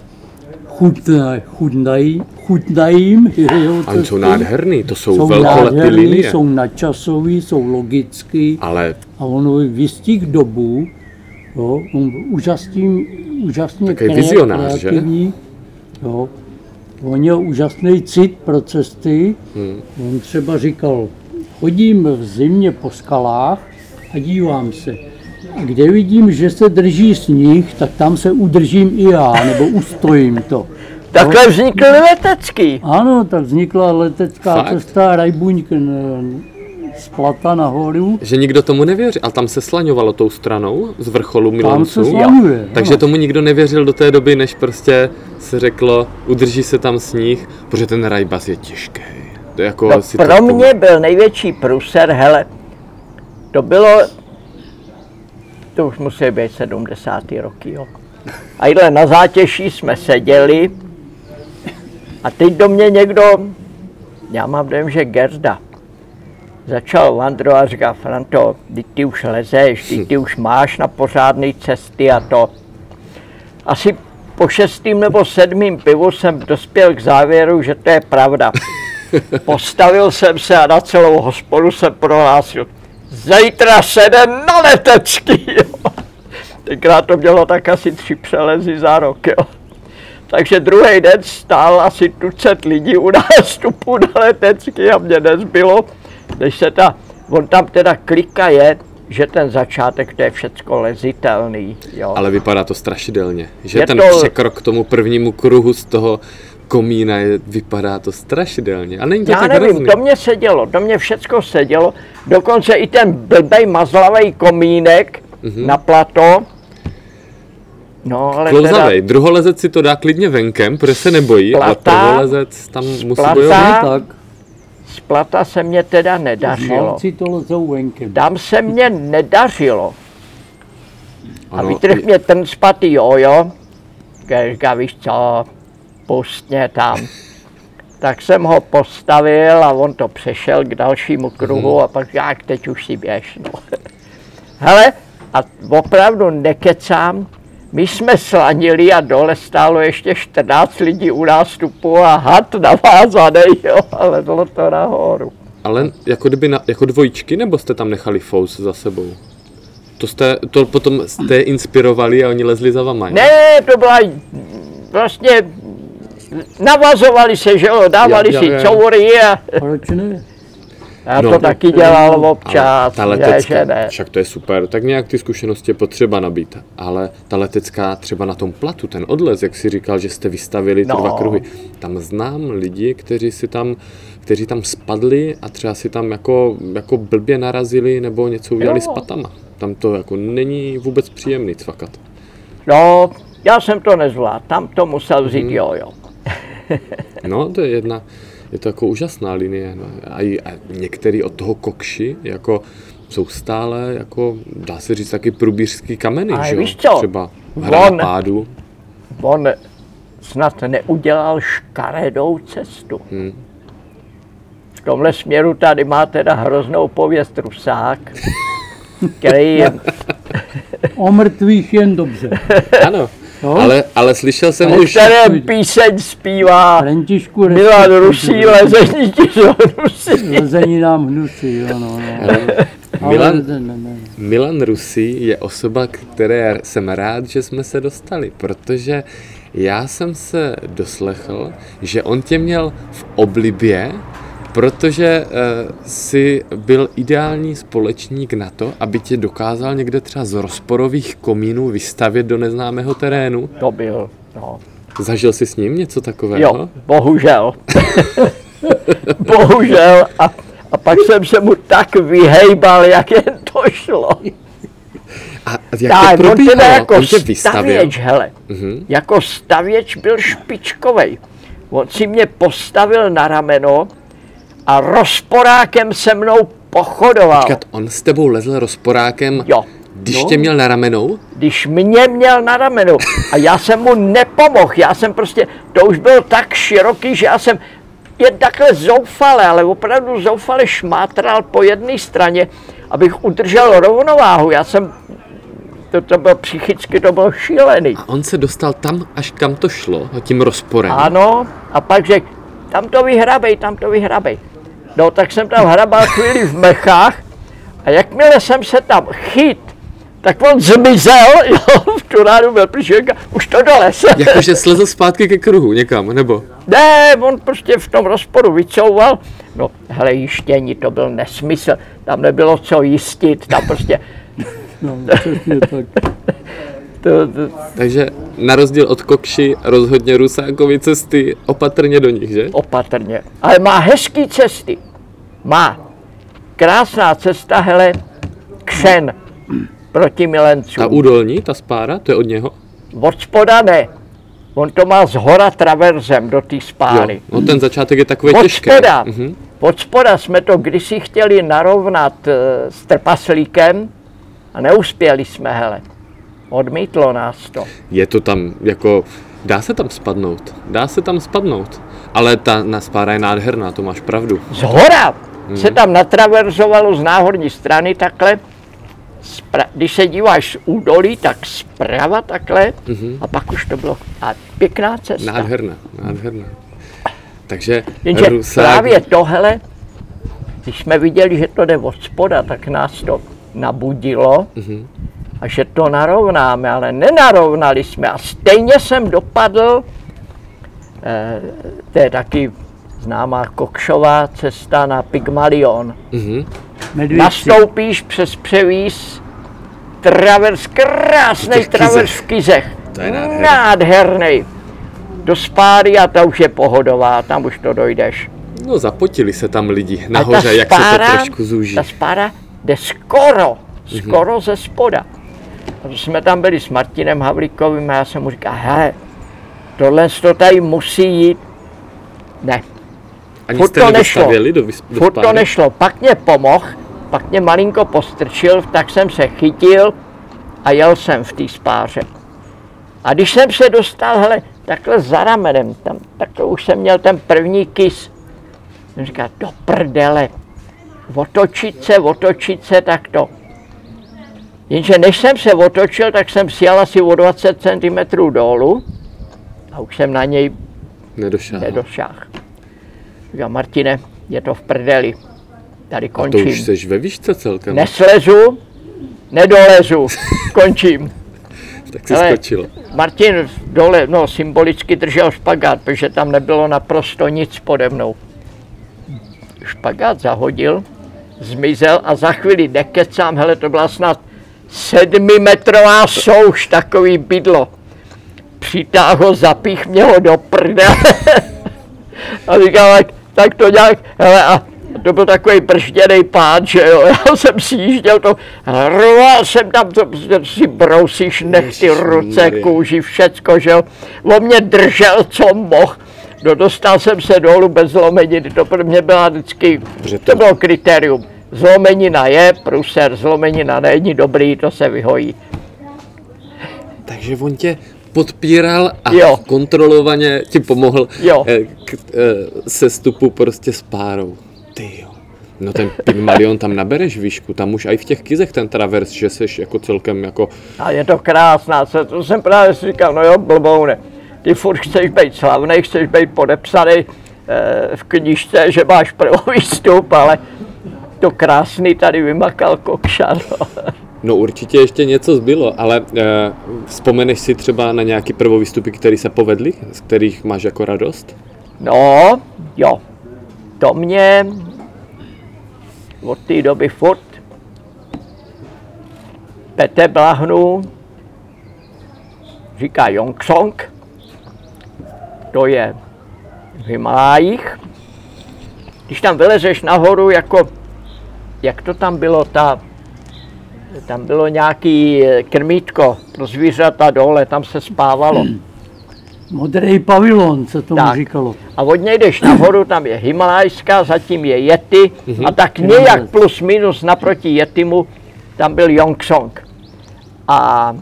Chutnají, chutnají, chutnají jim jeho A oni jsou nádherný, to jsou, jsou nádherný, linie. jsou nadčasový, jsou logický Ale a ono v jistých dobu, jo, on úžasný, úžasně Takový vizionář, že? kreativní, jo. On měl úžasný cit pro cesty. Hmm. On třeba říkal, chodím v zimě po skalách a dívám se. A kde vidím, že se drží sníh, tak tam se udržím i já, nebo ustojím to. Takhle vznikl letecký. Ano, tak vznikla letecká Fakt? cesta Rajbuňk z Plata nahoru. že nikdo tomu nevěří. A tam se slaňovalo tou stranou z vrcholu Tam Milanců. se slaňuje. Takže ano. tomu nikdo nevěřil do té doby, než prostě se řeklo, udrží se tam sníh, protože ten rajbas je těžký. To je jako No, si pro mě byl největší průser, hele, to bylo, to už musí být 70. roky, jo. A jídle na zátěší jsme seděli a teď do mě někdo, já mám dojem, že Gerda, začal vandrovat a říká, Franto, teď ty už lezeš, teď ty už máš na pořádné cesty a to. Asi po šestým nebo sedmým pivu jsem dospěl k závěru, že to je pravda. Postavil jsem se a na celou hospodu jsem prohlásil, zítra se jde na letecký. Jo. Tenkrát to mělo tak asi tři přelezy za rok. Jo. Takže druhý den stál asi tucet lidí u nástupu na letecký a mě nezbylo, než se ta, on tam teda klika je, že ten začátek to je všecko lezitelný. Jo. Ale vypadá to strašidelně. Že Je ten to- překrok k tomu prvnímu kruhu z toho komína je, vypadá to strašidelně. A není to Já tak nevím, hrozný. to mě sedělo, to mě všecko sedělo, dokonce i ten blbej mazlavý komínek Mhm. na plato. No, ale teda Klouzavej, druholezec si to dá klidně venkem, protože se nebojí, ale Plata- prvolezec tam musí plata- bojovat. Tak, z plata se mě teda nedařilo. znalci to lezou venkem. Tam se mě nedařilo. A Ano, vytrh mě ten spatý jojo, když říká, víš co, pust mě tam. Tak jsem ho postavil a on to přešel k dalšímu kruhu a pak jak teď už si běž. No. Hele, a opravdu nekecám, my jsme slanili a dole stálo ještě 14 lidí u nástupu a had navázaný, jo, ale bylo to nahoru. Ale jako kdyby na, jako dvojičky, nebo jste tam nechali fous za sebou? To jste, to potom jste inspirovali a oni lezli za vama, jo? Ne, to byla vlastně navazovali se, že jo, dávali Jo, si jo, coury a Proč ne? já No. to taky dělal občas, ta letecká, že ne. však to je super, tak nějak ty zkušenosti je potřeba nabít. Ale ta letecká třeba na tom platu, ten odlez, jak si říkal, že jste vystavili ty No. dva kruhy, tam znám lidi, kteří si tam kteří tam spadli a třeba si tam jako, jako blbě narazili nebo něco udělali Jo. s patama. Tam to jako není vůbec příjemný cvakat. No, já jsem to nezvládl, tam to musel vzít jo, jo. No, to je jedna, je to jako úžasná linie. No. A, i- a některý od toho kokši jako jsou stále, jako, dá se říct, taky průbířský kameny, Ale že jo? víš co? Třeba hra On- pádu. On snad neudělal škaredou cestu. Hmm. V tomhle směru tady má teda hroznou pověst Rusák, který je, O mrtvých jen dobře. Ano, Jo? ale, ale slyšel jsem o už, kterém píseň zpívá Františku Milan Rusí, že? lezení ti do Rusí. Lezení nám hnusí, jo, no, no. Ale Milan, ne, ne, ne. Milan Rusí je osoba, které jsem rád, že jsme se dostali, protože já jsem se doslechl, že on tě měl v oblibě, protože uh, si byl ideální společník na to, aby tě dokázal někde třeba z rozporových komínů vystavět do neznámého terénu. To byl, no. Zažil jsi s ním něco takového? Jo, bohužel. bohužel. A, a pak jsem se mu tak vyhejbal, jak jen to šlo. A jak Tak, to on probíhalo? teda jako on tě vystavil? stavěč, hele, Mhm. jako stavěč byl špičkovej. On si mě postavil na rameno a rozporákem se mnou pochodoval. Počkat, on s tebou lezl rozporákem, Jo, když No. tě měl na ramenou? když mě měl na ramenu a já jsem mu nepomohl, já jsem prostě, to už byl tak široký, že já jsem jen takhle zoufale, ale opravdu zoufale šmátral po jedné straně, abych udržel rovnováhu. Já jsem to, to bylo psychicky, to bylo šílený. A on se dostal tam, až kam to šlo, tím rozporem. Ano, a pak řekl, tam to vyhrabej, tam to vyhrabej. No tak jsem tam hrabal chvíli v mechách a jakmile jsem se tam chyt, tak on zmizel, jo, v tu rádu byl pryšek a už to doles. Jakože slezl zpátky ke kruhu někam, nebo? Ne, on prostě v tom rozporu vycouval. No, hele, jištění, to byl nesmysl. Tam nebylo co jistit, tam prostě... No, přesně tak. To, to, Takže na rozdíl od Kokši rozhodně Rusákovi cesty opatrně do nich, že? opatrně. Ale má hezký cesty. Má. Krásná cesta, hele, křen proti milencům. Ta údolní, ta spára, to je od něho? Od spoda ne. On to má z hora traverzem do té spáry. Jo. No ten začátek je takový Od těžký. spoda. Mhm. Od spoda jsme to kdysi chtěli narovnat eh, s trpaslíkem a neuspěli jsme, hele. Odmítlo nás to. Je to tam jako, dá se tam spadnout, dá se tam spadnout. Ale ta na spára je nádherná, to máš pravdu. Z hora Mhm. se tam natraverzovalo z náhorní strany takhle. Spra- když se díváš z údolí, tak zprava takhle a pak už to bylo a pěkná cesta. Nádherná, nádherná. Takže Jenže Rusák, právě tohle, když jsme viděli, že to jde od spoda, tak nás to nabudilo Mhm. A že to narovnáme, ale nenarovnali jsme a stejně jsem dopadl, eh, to je taky známá Kokšová cesta na Pygmalion. Mhm. Medvídci. Nastoupíš přes převíz, travers, krásný travers kizech. v kizech. To je nádherný. Nádherný. Do spáry a ta už je pohodová, tam už to dojdeš. No zapotili se tam lidi nahoře, jak se to trošku zúží. Mhm. Ta spára jde skoro, skoro ze spoda. Jsme tam byli s Martinem Havlíkovým a já jsem mu říkal, hele, tohle to tady musí jít. Ne, Ani furt to nešlo. do, do furt to nešlo. Pak mě pomohl, pak mě malinko postrčil, tak jsem se chytil a jel jsem v té spáře. A když jsem se dostal, hele, takhle za ramenem, tam, takhle už jsem měl ten první kys. Jsem říkal, do prdele, otočit se, otočit se, tak to. Jenže než jsem se otočil, tak jsem sjel asi o 20 cm dolů a už jsem na něj Nedošel. nedošáhl. Říkám, Martine, je to v prdeli. Tady A to končím. už seš ve výšce celkem. Neslezu, nedolezu, končím. Tak si skočil. Martin dole, no symbolicky držel špagát, protože tam nebylo naprosto nic pode mnou. Špagát zahodil, zmizel a za chvíli nekecám, hele, to byla snad sedmimetrová souš, takový bydlo. Přitáhl ho, zapích mě ho do prdele. a říkal, tak, tak to nějak, hele, a to byl takový bržděný pád, že jo, já jsem si jížděl to, rval jsem tam, to, to si brousíš nechty, ruce, kůži, všecko, že jo. On mě držel, co mohl. No dostal jsem se dolů bez zlomeniny, to pro mě byla vždycky, to- bylo kritérium. Zlomenina je, pruser, zlomenina není dobrý, to se vyhojí. Takže on tě podpíral a Jo. kontrolovaně ti pomohl Jo. eh, k eh, sestupu prostě s párou. Ty jo. No ten Pygmalion tam nabereš výšku, tam už i v těch kizech ten travers, že seš jako celkem jako, A je to krásná cesta, to jsem právě si říkal, no jo, blboune. Ty furt chceš být slavný, chceš být podepsaný eh, v knižce, že máš první stup, ale to krásný tady vymakal Kokša, no. určitě ještě něco zbylo, ale eh, vzpomeneš si třeba na nějaký prvovýstupy, které se povedly, z kterých máš jako radost? No, jo. To mě od té doby furt Pete Blahnu říká Yongsong. To je v Himalájích. Když tam vylezeš nahoru, jako, jak to tam bylo, ta, tam bylo nějaký eh, krmítko pro zvířata dole, tam se spávalo. Modrý pavilon se tomu Tak. říkalo. A od něj jdeš nahoru, tam je Himalajská, zatím je Yeti a tak nějak plus minus naproti Yetimu tam byl Yongsong. A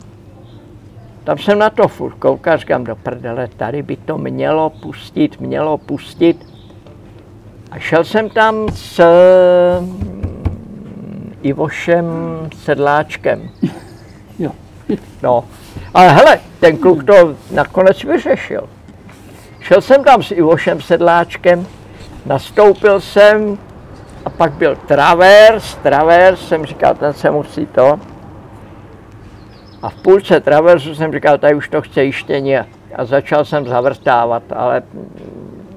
tam jsem na to furt koukal, říkám do prdele, tady by to mělo pustit, mělo pustit. A šel jsem tam s Ivošem Sedláčkem. Jo. No, ale hele, ten kluk to nakonec vyřešil. Šel jsem tam s Ivošem Sedláčkem, nastoupil jsem a pak byl travers, travers, jsem říkal, ten se musí to. A v půlce traverzu jsem říkal, tady už to chce jištění a začal jsem zavrtávat, ale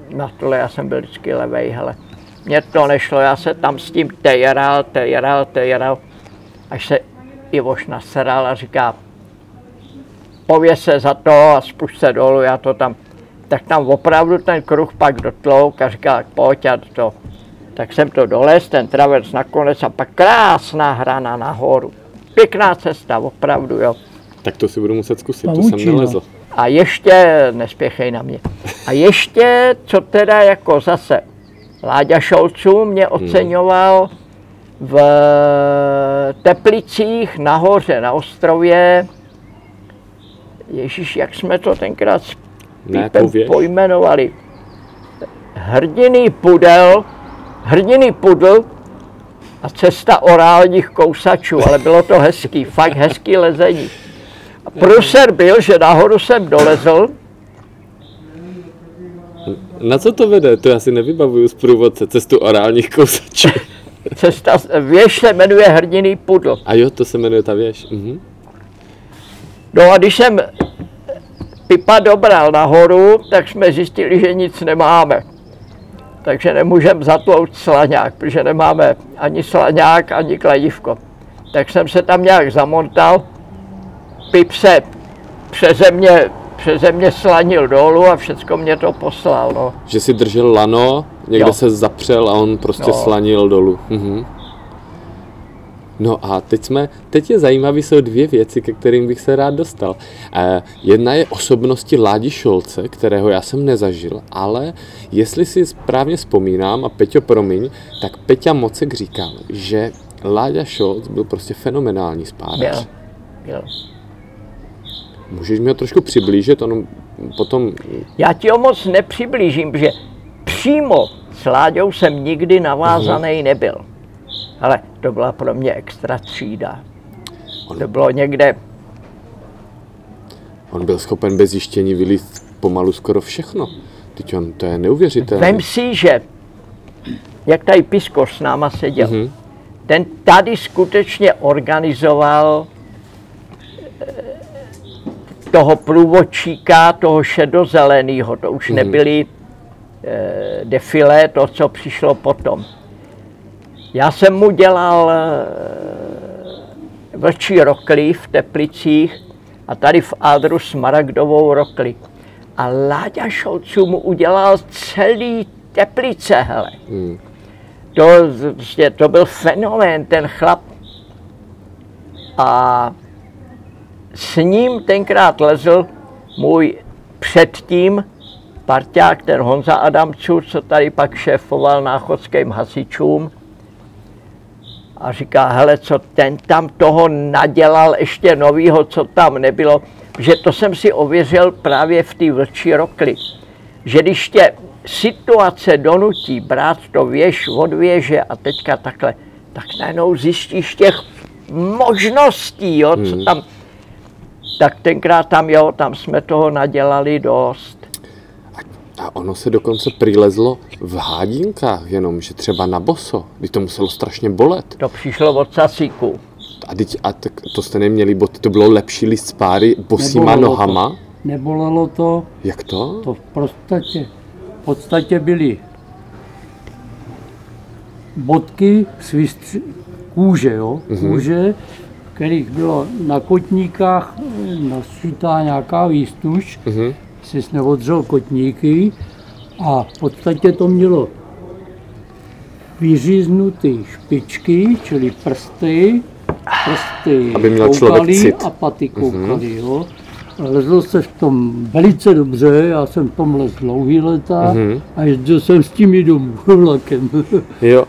na tohle já jsem byl vždycky levej, hele. Mně to nešlo, já se tam s tím tejeral, tejeral, tejeral, až se Ivoš naseral a říká, pověs se za to a spušť se dolů, já to tam, tak tam opravdu ten kruh pak dotlouk a říká, pojď a to. Tak jsem to dolez, ten travers nakonec a pak krásná hrana nahoru. Pěkná cesta, opravdu, jo. Tak to si budu muset zkusit, to Pavučina. jsem nelezl. A ještě, nespěchej na mě, a ještě, co teda jako zase, Láďa Šolců mě oceňoval v Teplicích nahoře na ostrově. Ježíš, jak jsme to tenkrát s Pípem pojmenovali. Hrdiný pudel, hrdiný pudl a cesta orálních kousačů, ale bylo to hezký, fakt hezký lezení. A pruser byl, že nahoru jsem dolezl, Na co to vede? To já si nevybavuju z průvodce, cestu orálních kousačů. cesta, věž se jmenuje Hrdiný pudl. A jo, to se jmenuje ta věž. Mhm. No a když jsem pipa dobral nahoru, tak jsme zjistili, že nic nemáme. Takže nemůžeme zatlouct slaňák, protože nemáme ani slaňák, ani kladivko. Tak jsem se tam nějak zamontal, pip se přeze mě, přeze mě slanil dolů a všecko mě to poslal. No. Že si držel lano, někde Jo. se zapřel a on prostě No. slanil dolů. Mhm. No a teď jsme, teď je zajímavé, jsou dvě věci, ke kterým bych se rád dostal. Eh, jedna je osobnosti Ládi Šolce, kterého já jsem nezažil, ale jestli si správně vzpomínám, a Peťo promiň, tak Peťa Mocek říkal, že Láďa Šolc byl prostě fenomenální spádač. Byl, byl. Můžeš mi ho trošku přiblížit, on potom Já ti ho moc nepřiblížím, protože přímo s Láďou jsem nikdy navázaný nebyl. Ale to byla pro mě extra třída. To bylo někde, on byl schopen bez zjištění vylít pomalu skoro všechno. Teď on, to je neuvěřitelné. vem si, že jak tady Piskoř s náma seděl, Mhm. ten tady skutečně organizoval toho průvodčíka, toho šedozeleného, to už nebyly eh, defile, to, co přišlo potom. Já jsem mu dělal eh, vlčí rokli v Teplicích a tady v Ádru smaragdovou rokli. A Láďa Šolců mu udělal celý Teplice, hele. Hmm. To, to byl fenomén, ten chlap. A s ním tenkrát lezl můj předtím parťák, ten Honza Adamců, co tady pak šéfoval náchodským hasičům. A říká, hele, co ten tam toho nadělal ještě novýho, co tam nebylo. Že to jsem si ověřil právě v té vlčí rokli. Že když tě situace donutí brát to věž od věže a teďka takhle, tak najednou zjistíš těch možností, jo, co tam, tak tenkrát tam, jo, tam jsme toho nadělali dost. A ono se dokonce prilezlo v hádinkách jenom, že třeba na boso, kdy to muselo strašně bolet. To přišlo od sasíku. A, teď, a tak to jste neměli boty, to bylo lepší list z páry bosýma Nebolelo nohama. To. Nebolelo to, Jak to? to v podstatě, v podstatě byly bodky z vystři- kůže, jo, kůže, kterých bylo na kotníkách našitá nějaká výstuž, Mhm. si neodřel kotníky a v podstatě to mělo vyříznutý špičky, čili prsty, prsty Aby měl koukaly a paty koukaly, jo. Lezl se v tom velice dobře, já jsem v tom lez dlouhý leta a jezdil jsem s tím i domů vlakem. Jo.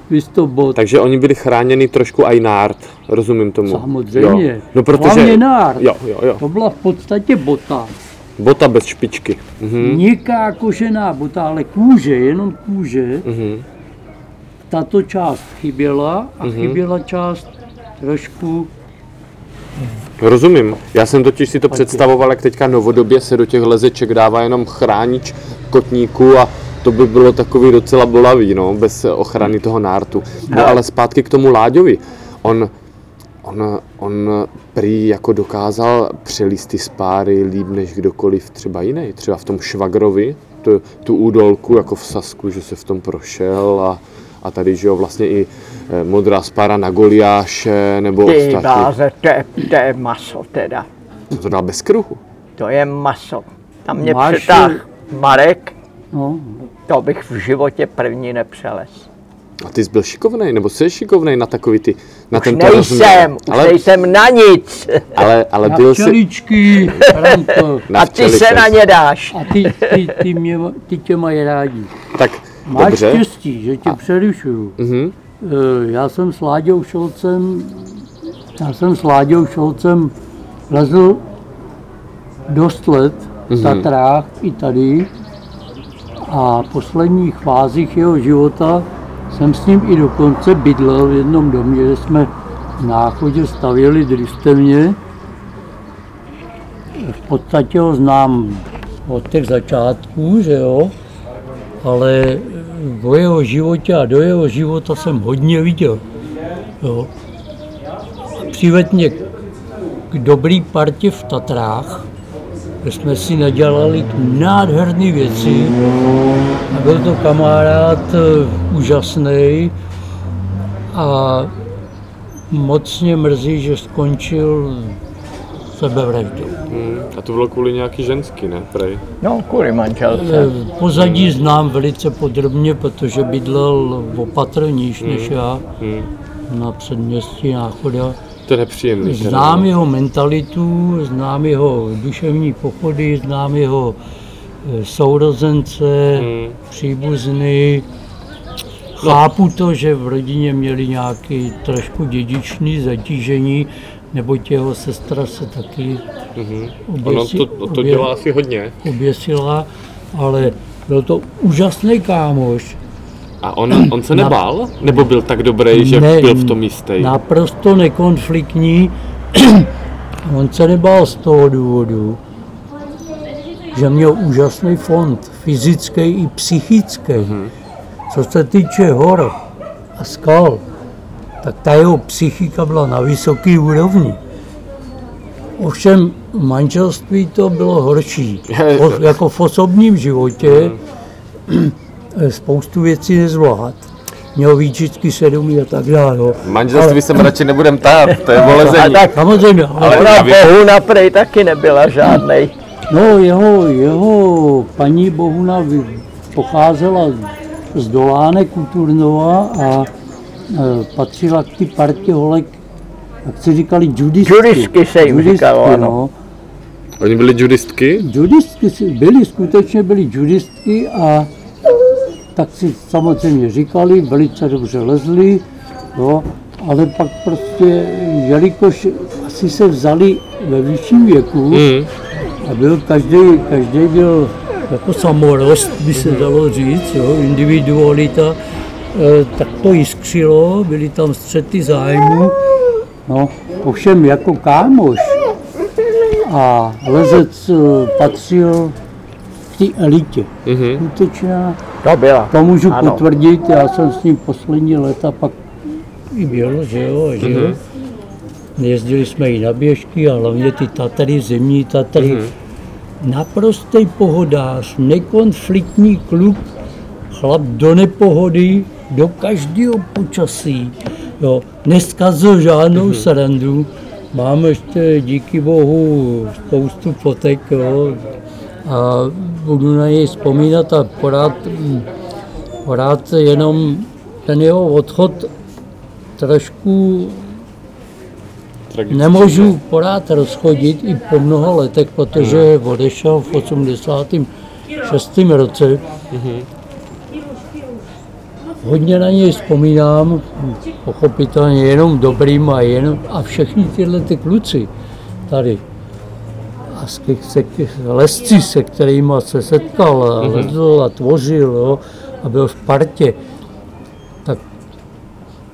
Bod. Takže oni byli chráněni trošku aj nárt, rozumím tomu. Samozřejmě. Jo. No protože... Hlavně nárt. Jo, jo, jo. To byla v podstatě bota. Bota bez špičky. Mhm. Měkká kožená bota, ale kůže, jenom kůže. Mhm. Tato část chyběla a chyběla část trošku Rozumím. Já jsem totiž si to představoval, jak teďka novodobě se do těch lezeček dává jenom chránič kotníků a to by bylo takový docela bolavý, no, bez ochrany toho nártu. No ale zpátky k tomu Láďovi. On, on, on prý jako dokázal přelíst ty spáry líp než kdokoliv třeba jiný. Třeba v tom Švagrovi, tu, tu údolku jako v Sasku, že se v tom prošel a, a tady, že jo, vlastně i eh, modrá spára na Goliáše nebo Ty ostatní. bláze, to je, to je maso teda. To to dal bez kruhu. To je maso. Tam mě Máš- přetáh Marek, No, to bych v životě první nepřelez. A ty jsi byl šikovnej, nebo jsi šikovnej na takový ty, na Už tento nejsem, už Ale, nejsem na nic. ale, ale na byl jsi... včeličky, Franto. Na A ty se na ně dáš. A ty, ty, ty, mě, ty tě mají rádi. Tak, Máš dobře. štěstí, že tě přerušuju. Mhm. Eh, Já jsem s Láďou Šolcem, já jsem s Láďou Šolcem lezl dost let v Tatrách i tady a v posledních fázích jeho života jsem s ním i dokonce bydlel v jednom domě, kde jsme v náchodě stavěli družstevně. V podstatě ho znám od těch začátků, že jo, ale o jeho životě a do jeho života jsem hodně viděl. Jo. Přived mě k dobrý partě v Tatrách, kde jsme si nadělali nádherné věci. A byl to kamarád eh, úžasný a moc mě mrzí, že skončil sebevraždou. Hmm. A to bylo kvůli nějaký ženský, ne? Prej. No, kvůli manželce. Eh, Pozadí znám velice podrobně, protože bydlel opatrnějš než já Hmm. na předměstí Náchoda. To je nepříjemný. Znám no. jeho mentalitu, znám jeho duševní pochody, znám jeho eh, sourozence, Hmm. příbuzny. Chápu to, že v rodině měli nějaký trošku dědičný zatížení, neboť jeho sestra se taky Mhm. Ono oběsi, to, to obě- dělá asi hodně. oběsila, ale byl to úžasný kámoš. A on, on se nebál? Nebo byl tak dobrý, že Ne, byl v tom jistý? Naprosto nekonfliktní. On se nebál z toho důvodu, že měl úžasný fond, fyzický i psychický. Co se týče hor a skal, tak ta jeho psychika byla na vysoké úrovni. Ovšem manželství to bylo horší. O, jako v osobním životě spoustu věcí nezvlád. Měl výčitky sedmí a tak dále. jo. Manželství jsem radši nebudem tát, to je A volezení. tak Samozřejmě, ale Ale na bohu naprej taky nebyla žádnej. No, jeho, jeho paní Bohuna pocházela z Dolánek u Turnova a patřila k ty partě holek, jak se říkali, judistky. Judistky se jim říkalo, ano. no. Oni byli judistky? Judistky si- byly, skutečně byly judistky a tak si samozřejmě říkali, velice dobře lezli, jo, ale pak prostě, jelikož asi se vzali ve vyšším věku, Hmm. a byl každý, každý byl jako samorost, by se dalo říct, jo, individualita, eh, tak to jiskřilo, byly tam střety zájmu. No, ovšem jako kámoš a lezec eh, patřil k té elitě. Mhm. Skutečná, To byla. to můžu Ano. potvrdit, já jsem s ním poslední léta pak i byl, že jo, a žil. Jezdili jsme i na běžky a hlavně ty Tatry, zimní Tatry. Naprostý pohodář, nekonfliktní kluk, chlap do nepohody, do každého počasí. Jo, neskazil žádnou srandu. Máme ještě díky bohu spoustu fotek, jo, a budu na něj vzpomínat a pořád, mm, pořád jenom ten jeho odchod trošku Tragický. nemůžu pořád rozchodit i po mnoha letech, protože odešel v 86. roce. Hodně na něj vzpomínám, pochopitelně jenom dobrým a, jenom, a všechny tyhle ty kluci tady. A s těch, se, lesci, se kterými se setkal, a lezl a tvořil jo, a byl v partě, tak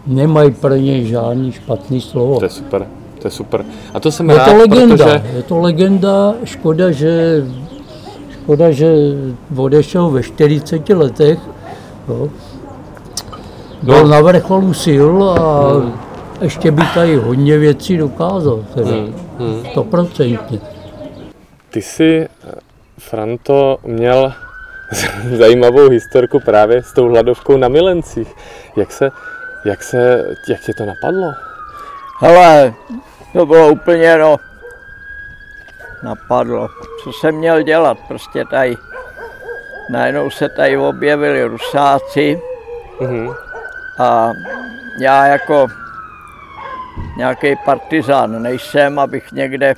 nemají pro něj žádný špatný slovo. To je super. to je super. A to jsem Je rád, to legenda, protože... je to legenda, škoda, že, škoda, že odešel ve 40 letech. Jo. Byl No. na vrcholu sil a ještě by tady hodně věcí dokázal, teda, Hmm, hmm. stoprocentně. Ty jsi, eh, Franto, měl zajímavou historku právě s tou hladovkou na Milencích. Jak se, jak se, jak tě to napadlo? Hele, to bylo úplně no, napadlo. Co jsem měl dělat? Prostě tady, najednou se tady objevili rusáci Mhm. A já jako nějaký partizán nejsem, abych někde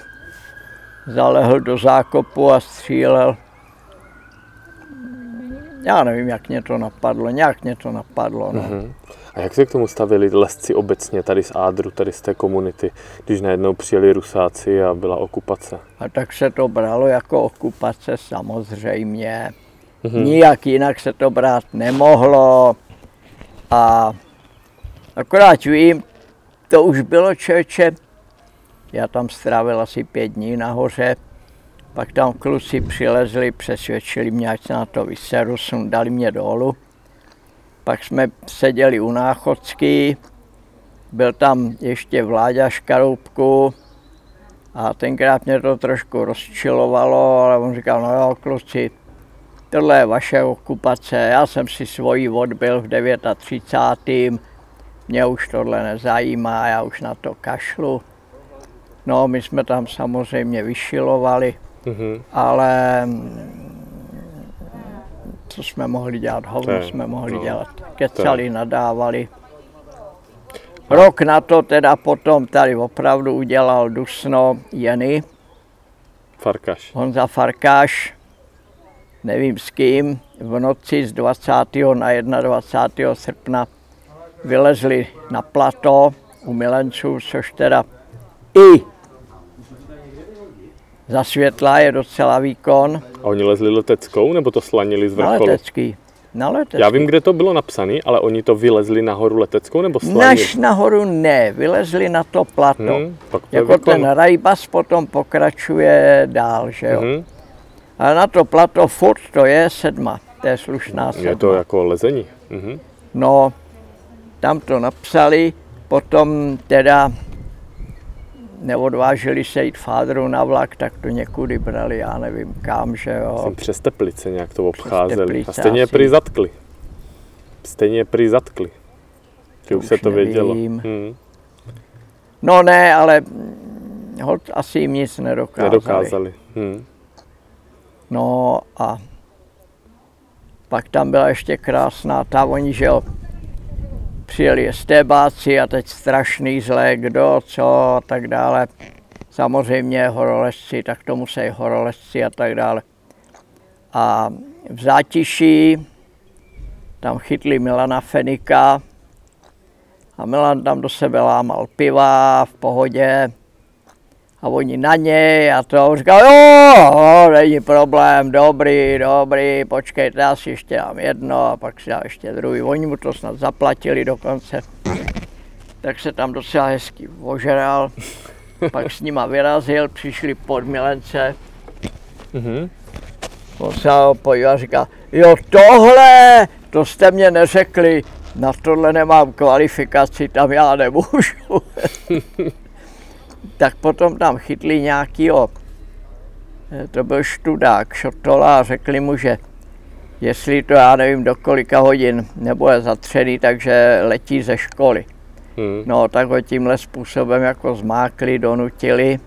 zalehl do zákopu a střílel. Já nevím, jak mě to napadlo, nějak mě to napadlo. No. Mhm. A jak se k tomu stavili lesci obecně tady z Ádru, tady z té komunity, když najednou přijeli Rusáci a byla okupace? A tak se to bralo jako okupace samozřejmě. Mm-hmm. Nijak jinak se to brát nemohlo. A akorát vím, to už bylo čeče. Já tam strávil asi pět dní nahoře. Pak tam kluci přilezli, přesvědčili mě, ať se na to vyseru, sundali mě dolů. Pak jsme seděli u Náchodský, byl tam ještě Vláďa Škaroupku, a tenkrát mě to trošku rozčilovalo, ale on říkal, no jo, kluci, tohle je vaše okupace, já jsem si svoji odbil v 39. Mě už tohle nezajímá, já už na to kašlu. No, my jsme tam samozřejmě vyšilovali, Mhm. ale mm, co jsme mohli dělat, To hovno jsme mohli no, dělat. Kecali, nadávali. Rok na to teda potom tady opravdu udělal dusno Jeny, Farkaš. Honza Farkáš, nevím s kým, v noci z 20. na 21. srpna vylezli na plato u milenců, což teda i za světla je docela výkon. A oni lezli leteckou, nebo to slanili z Na vrcholu? letecký. Na letecký. Já vím, kde to bylo napsané, ale oni to vylezli nahoru leteckou, nebo slanili? Naš nahoru ne, vylezli na to plato. Hmm, to jako výkon. ten Rajbas potom pokračuje dál, že jo. Mhm. Ale na to plato furt to je sedma, to je slušná sedma. Je to jako lezení. Mhm. No, tam to napsali, potom teda neodvážili se jít fádru na vlak, tak to někudy brali, já nevím kam, že jo. Jsem přes Teplice nějak to obcházeli. A stejně je prý zatkli. Stejně je prý zatkli. Že už se to vědělo. nevím. Hmm. No ne, ale mm, hod asi jim nic nedokázali. Nedokázali. Hmm. No a pak tam byla ještě krásná ta, oni, že jo, přijeli estébáci a teď strašný zlé, kdo, co a tak dále. Samozřejmě horolezci, tak to musí horolezci a tak dále. A v zátiší tam chytli Milana Fenika a Milan tam do sebe lámal piva v pohodě a oni na něj a to on říkal, jo, jo, není problém, dobrý, dobrý, počkejte, já si ještě dám jedno a pak si dám ještě druhý. Oni mu to snad zaplatili dokonce. Tak se tam docela hezky ožral, pak s nima vyrazil, přišli pod milence, Mhm. on se na podíval a říká, jo tohle, to jste mě neřekli, na tohle nemám kvalifikaci, tam já nemůžu. tak potom tam chytli nějakýho, eh, to byl študák, šotola a řekli mu, že jestli to já nevím do kolika hodin nebude zatřený, takže letí ze školy. Hmm. No tak ho tímhle způsobem jako zmákli, donutili.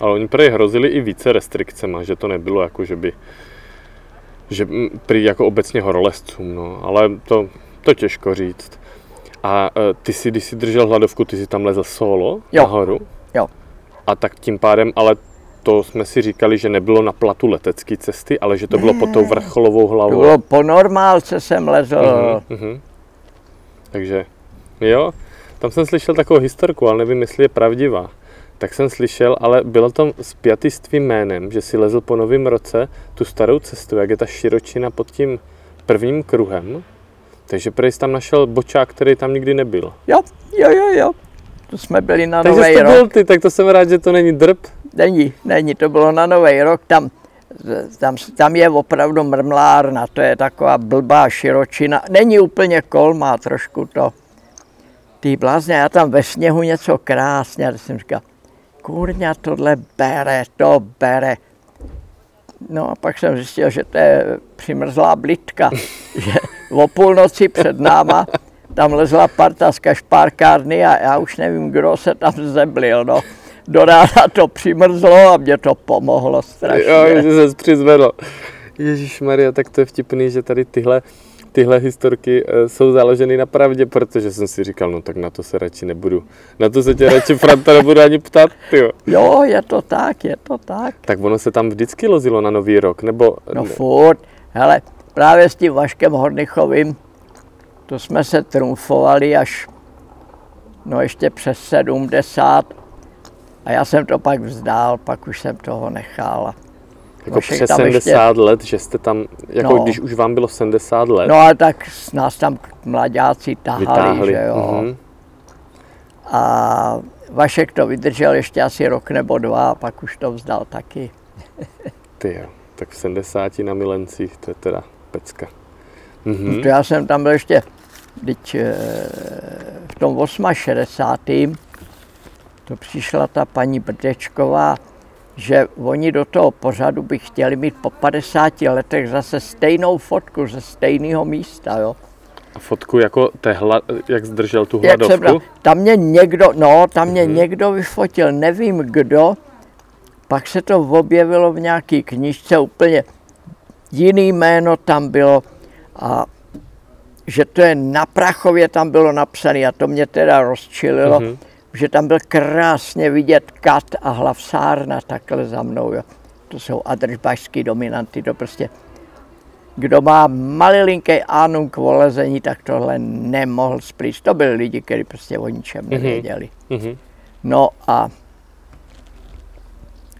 Ale oni prý hrozili i více restrikcema, že to nebylo jako, že by že prý jako obecně horolezcům, no, ale to, to těžko říct. A e, ty si, když jsi držel hladovku, ty jsi tam lezl solo Jo. nahoru? A tak tím pádem, ale to jsme si říkali, že nebylo na platu letecké cesty, ale že to bylo pod tou vrcholovou To hlavou. bylo po normálce jsem lezl. Mhm, mhm. Takže, jo, tam jsem slyšel takovou historku, ale nevím, jestli je pravdivá. Tak jsem slyšel, ale bylo tam spjatý s tvým jménem, že si lezl po novém roce tu starou cestu, jak je ta širočina pod tím prvním kruhem. Takže jsi tam našel bočák, který tam nikdy nebyl. Jo, jo, jo, jo. To jsme byli na Takže Nový byl rok. ty, tak to jsem rád, že to není drb. Není, není, to bylo na Nový rok, tam, tam, tam je opravdu mrmlárna, to je taková blbá širočina. Není úplně kol, má trošku to. Ty blázně, já tam ve sněhu něco krásně, a jsem říkal, kurňa, tohle bere, to bere. No a pak jsem zjistil, že to je přimrzlá blitka, že o půlnoci před náma tam lezla parta z kašpárkárny a já už nevím, kdo se tam zeblil, no. Do rána to přimrzlo a mě to pomohlo strašně. Jo, že se přizvedl. Ježíš Maria, tak to je vtipný, že tady tyhle, tyhle historky eh, jsou založeny na pravdě, protože jsem si říkal, no tak na to se radši nebudu, na to se tě radši Franta nebudu ani ptát, tyjo. Jo, je to tak, je to tak. Tak ono se tam vždycky lozilo na Nový rok, nebo... No furt, hele, právě s tím Vaškem Hornichovým, to jsme se trumfovali až, no ještě přes 70 a já jsem to pak vzdál, pak už jsem toho nechal. jako Vašek přes tam 70 let, že jste tam, jako No. když už vám bylo 70 let, No ale tak s nás tam mladáci tahali, vytáhli. že jo. Mhm. A Vašek to vydržel ještě asi rok nebo dva, a pak už to vzdal taky. Ty jo, tak v 70 na milencích, to je teda pecka. Hmm. Mhm. To já jsem tam byl ještě, teď eh, v tom 68. to přišla ta paní Brdečková, že oni do toho pořadu by chtěli mít po 50 letech zase stejnou fotku ze stejného místa, jo. A fotku jako tehla, jak zdržel tu Jak jsem hladovku? tam mě někdo, no, tam mě někdo vyfotil, nevím kdo, pak se to objevilo v nějaký knižce, úplně jiný jméno tam bylo a že to je na Prachově tam bylo napsané a to mě teda rozčililo, Mhm. že tam byl krásně vidět kat a hlavsárna takhle za mnou. Jo. To jsou adržbašský dominanty, to prostě kdo má malilinký ánum k volezení, tak tohle nemohl splíst. To byli lidi, kteří prostě o ničem nevěděli. Mhm. No a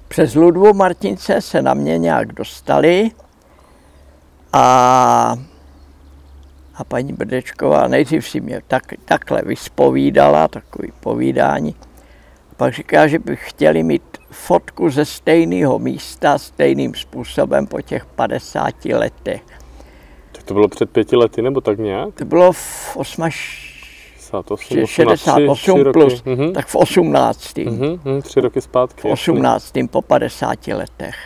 přes Ludvu Martince se na mě nějak dostali a, a paní Brdečková nejdřív si mě tak, takhle vyspovídala, takový povídání. Pak říká, že by chtěli mít fotku ze stejného místa, stejným způsobem po těch 50 letech. Tak to bylo před pěti lety, nebo tak nějak? To bylo v 8, 68, 68 plus, Mhm. tak v 18. Mhm, mhm, tři roky zpátky. v 18. po 50 letech.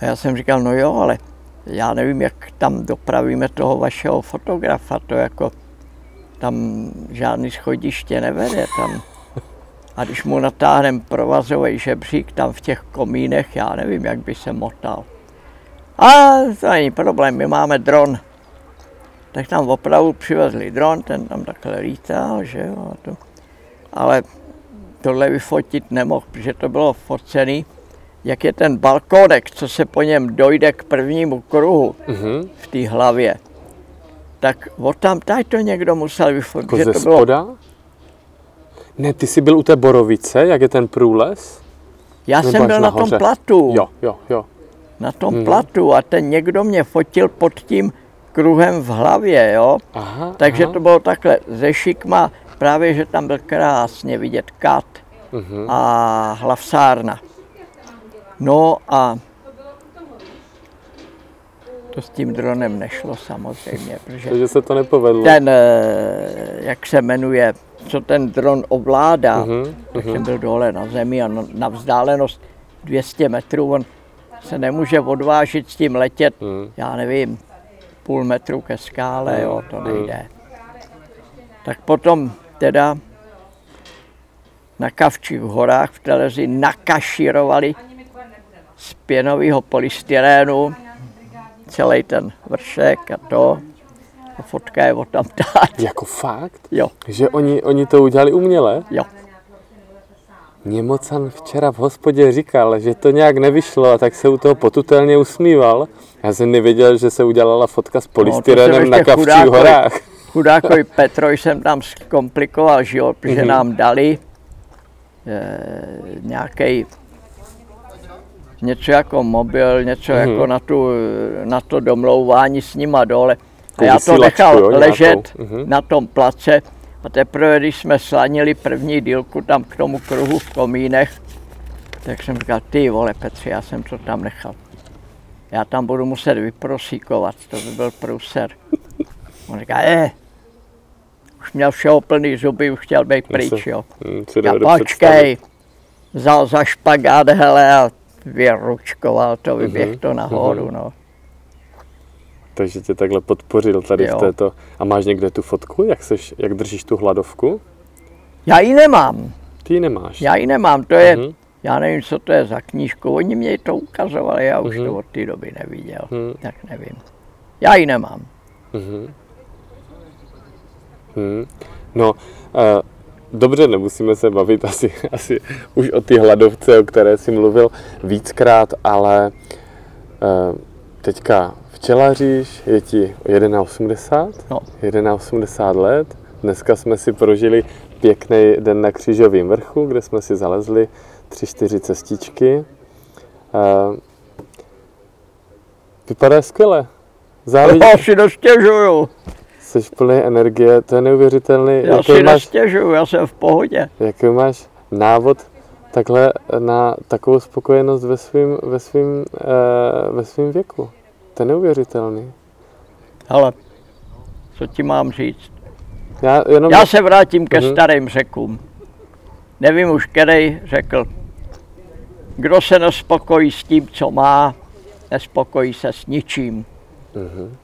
A já jsem říkal, no jo, ale já nevím, jak tam dopravíme toho vašeho fotografa, to jako tam žádný schodiště nevede tam. A když mu natáhneme provazový žebřík tam v těch komínech, já nevím, jak by se motal. A to není problém, my máme dron. Tak tam opravdu přivezli dron, ten tam takhle lítal, že jo. To. Ale tohle vyfotit nemohl, protože to bylo focený, jak je ten balkónek, co se po něm dojde k prvnímu kruhu Mhm. v té hlavě. Tak od tam tady to někdo musel vyfotit, Jako že ze to bylo, spoda? Ne, ty jsi byl u té Borovice, jak je ten průles? já nebo jsem byl na tom platu, Jo, jo, jo. na tom Mhm. platu a ten někdo mě fotil pod tím kruhem v hlavě, jo. Aha, Takže aha. to bylo takhle ze šikma, právě, že tam byl krásně vidět kat Mhm. a hlavsárna. No a to s tím dronem nešlo samozřejmě, protože Takže se to nepovedlo. ten, eh, jak se jmenuje, co ten dron ovládá, Mhm, tak jsem byl dole na zemi a na- vzdálenost 200 metrů, on se nemůže odvážit s tím letět, Mhm. já nevím, půl metru ke skále, jo, to nejde. Tak potom teda na Kavčích horách v Telezi nakaširovali z pěnového polystyrénu celý ten vršek a to. A fotka je o tam dát. Jako fakt? Jo, Že oni, oni to udělali uměle? jo. Mě Mocan včera v hospodě říkal, že to nějak nevyšlo a tak se u toho potutelně usmíval. Já jsem nevěděl, že se udělala fotka s polystyrenem ještě na Kavčích chudákovi- horách. Chudákovi Petroj jsem tam zkomplikoval život, protože Mhm. nám dali e, nějaký něco jako mobil, něco Mhm. jako na, tu, na to domlouvání s nima dole. A já to nechal jo, ležet. Mhm. na tom place. A teprve, když jsme slanili první dílku tam k tomu kruhu v komínech, tak jsem říkal, ty vole Petře, já jsem to tam nechal. Já tam budu muset vyprosíkovat, to by byl průser. On říká, eh, už měl všeho plný zuby, už chtěl být pryč, jo. Hm, si Já počkej, vzal za špagát, hele, a vyručkoval to, vyběh to nahoru, mhm. no. Takže tě takhle podpořil tady Jo. v této. A máš někde tu fotku, jak, seš, jak držíš tu hladovku? Já ji nemám, Ty ji nemáš. já ji nemám, to je, Mhm. já nevím, co to je za knížku, oni mě to ukazovali, já už Mhm. to od té doby neviděl, Mhm. tak nevím. Já ji nemám. Mhm. Hmm. No, uh, dobře, nemusíme se bavit asi, asi už o té hladovce, o které jsi mluvil víckrát, ale uh, teďka včelaříš, je ti 1,80, No. 1,80 let. Dneska jsme si prožili pěkný den na Křížovém vrchu, kde jsme si zalezli tři, čtyři cestičky. Uh, vypadá skvěle. Závidí, Já si dostěžuju, Jsi plný energie, to je neuvěřitelný. já Jaký si máš, nestěžuju, já jsem v pohodě. jaký máš návod takhle na takovou spokojenost ve svém ve svým, uh, ve svým věku? To je neuvěřitelný. Hele, co ti mám říct? Já jenom... Já se vrátím ke Mhm. starým řekům. Nevím už, který řekl, kdo se nespokojí s tím, co má, nespokojí se s ničím. Mhm.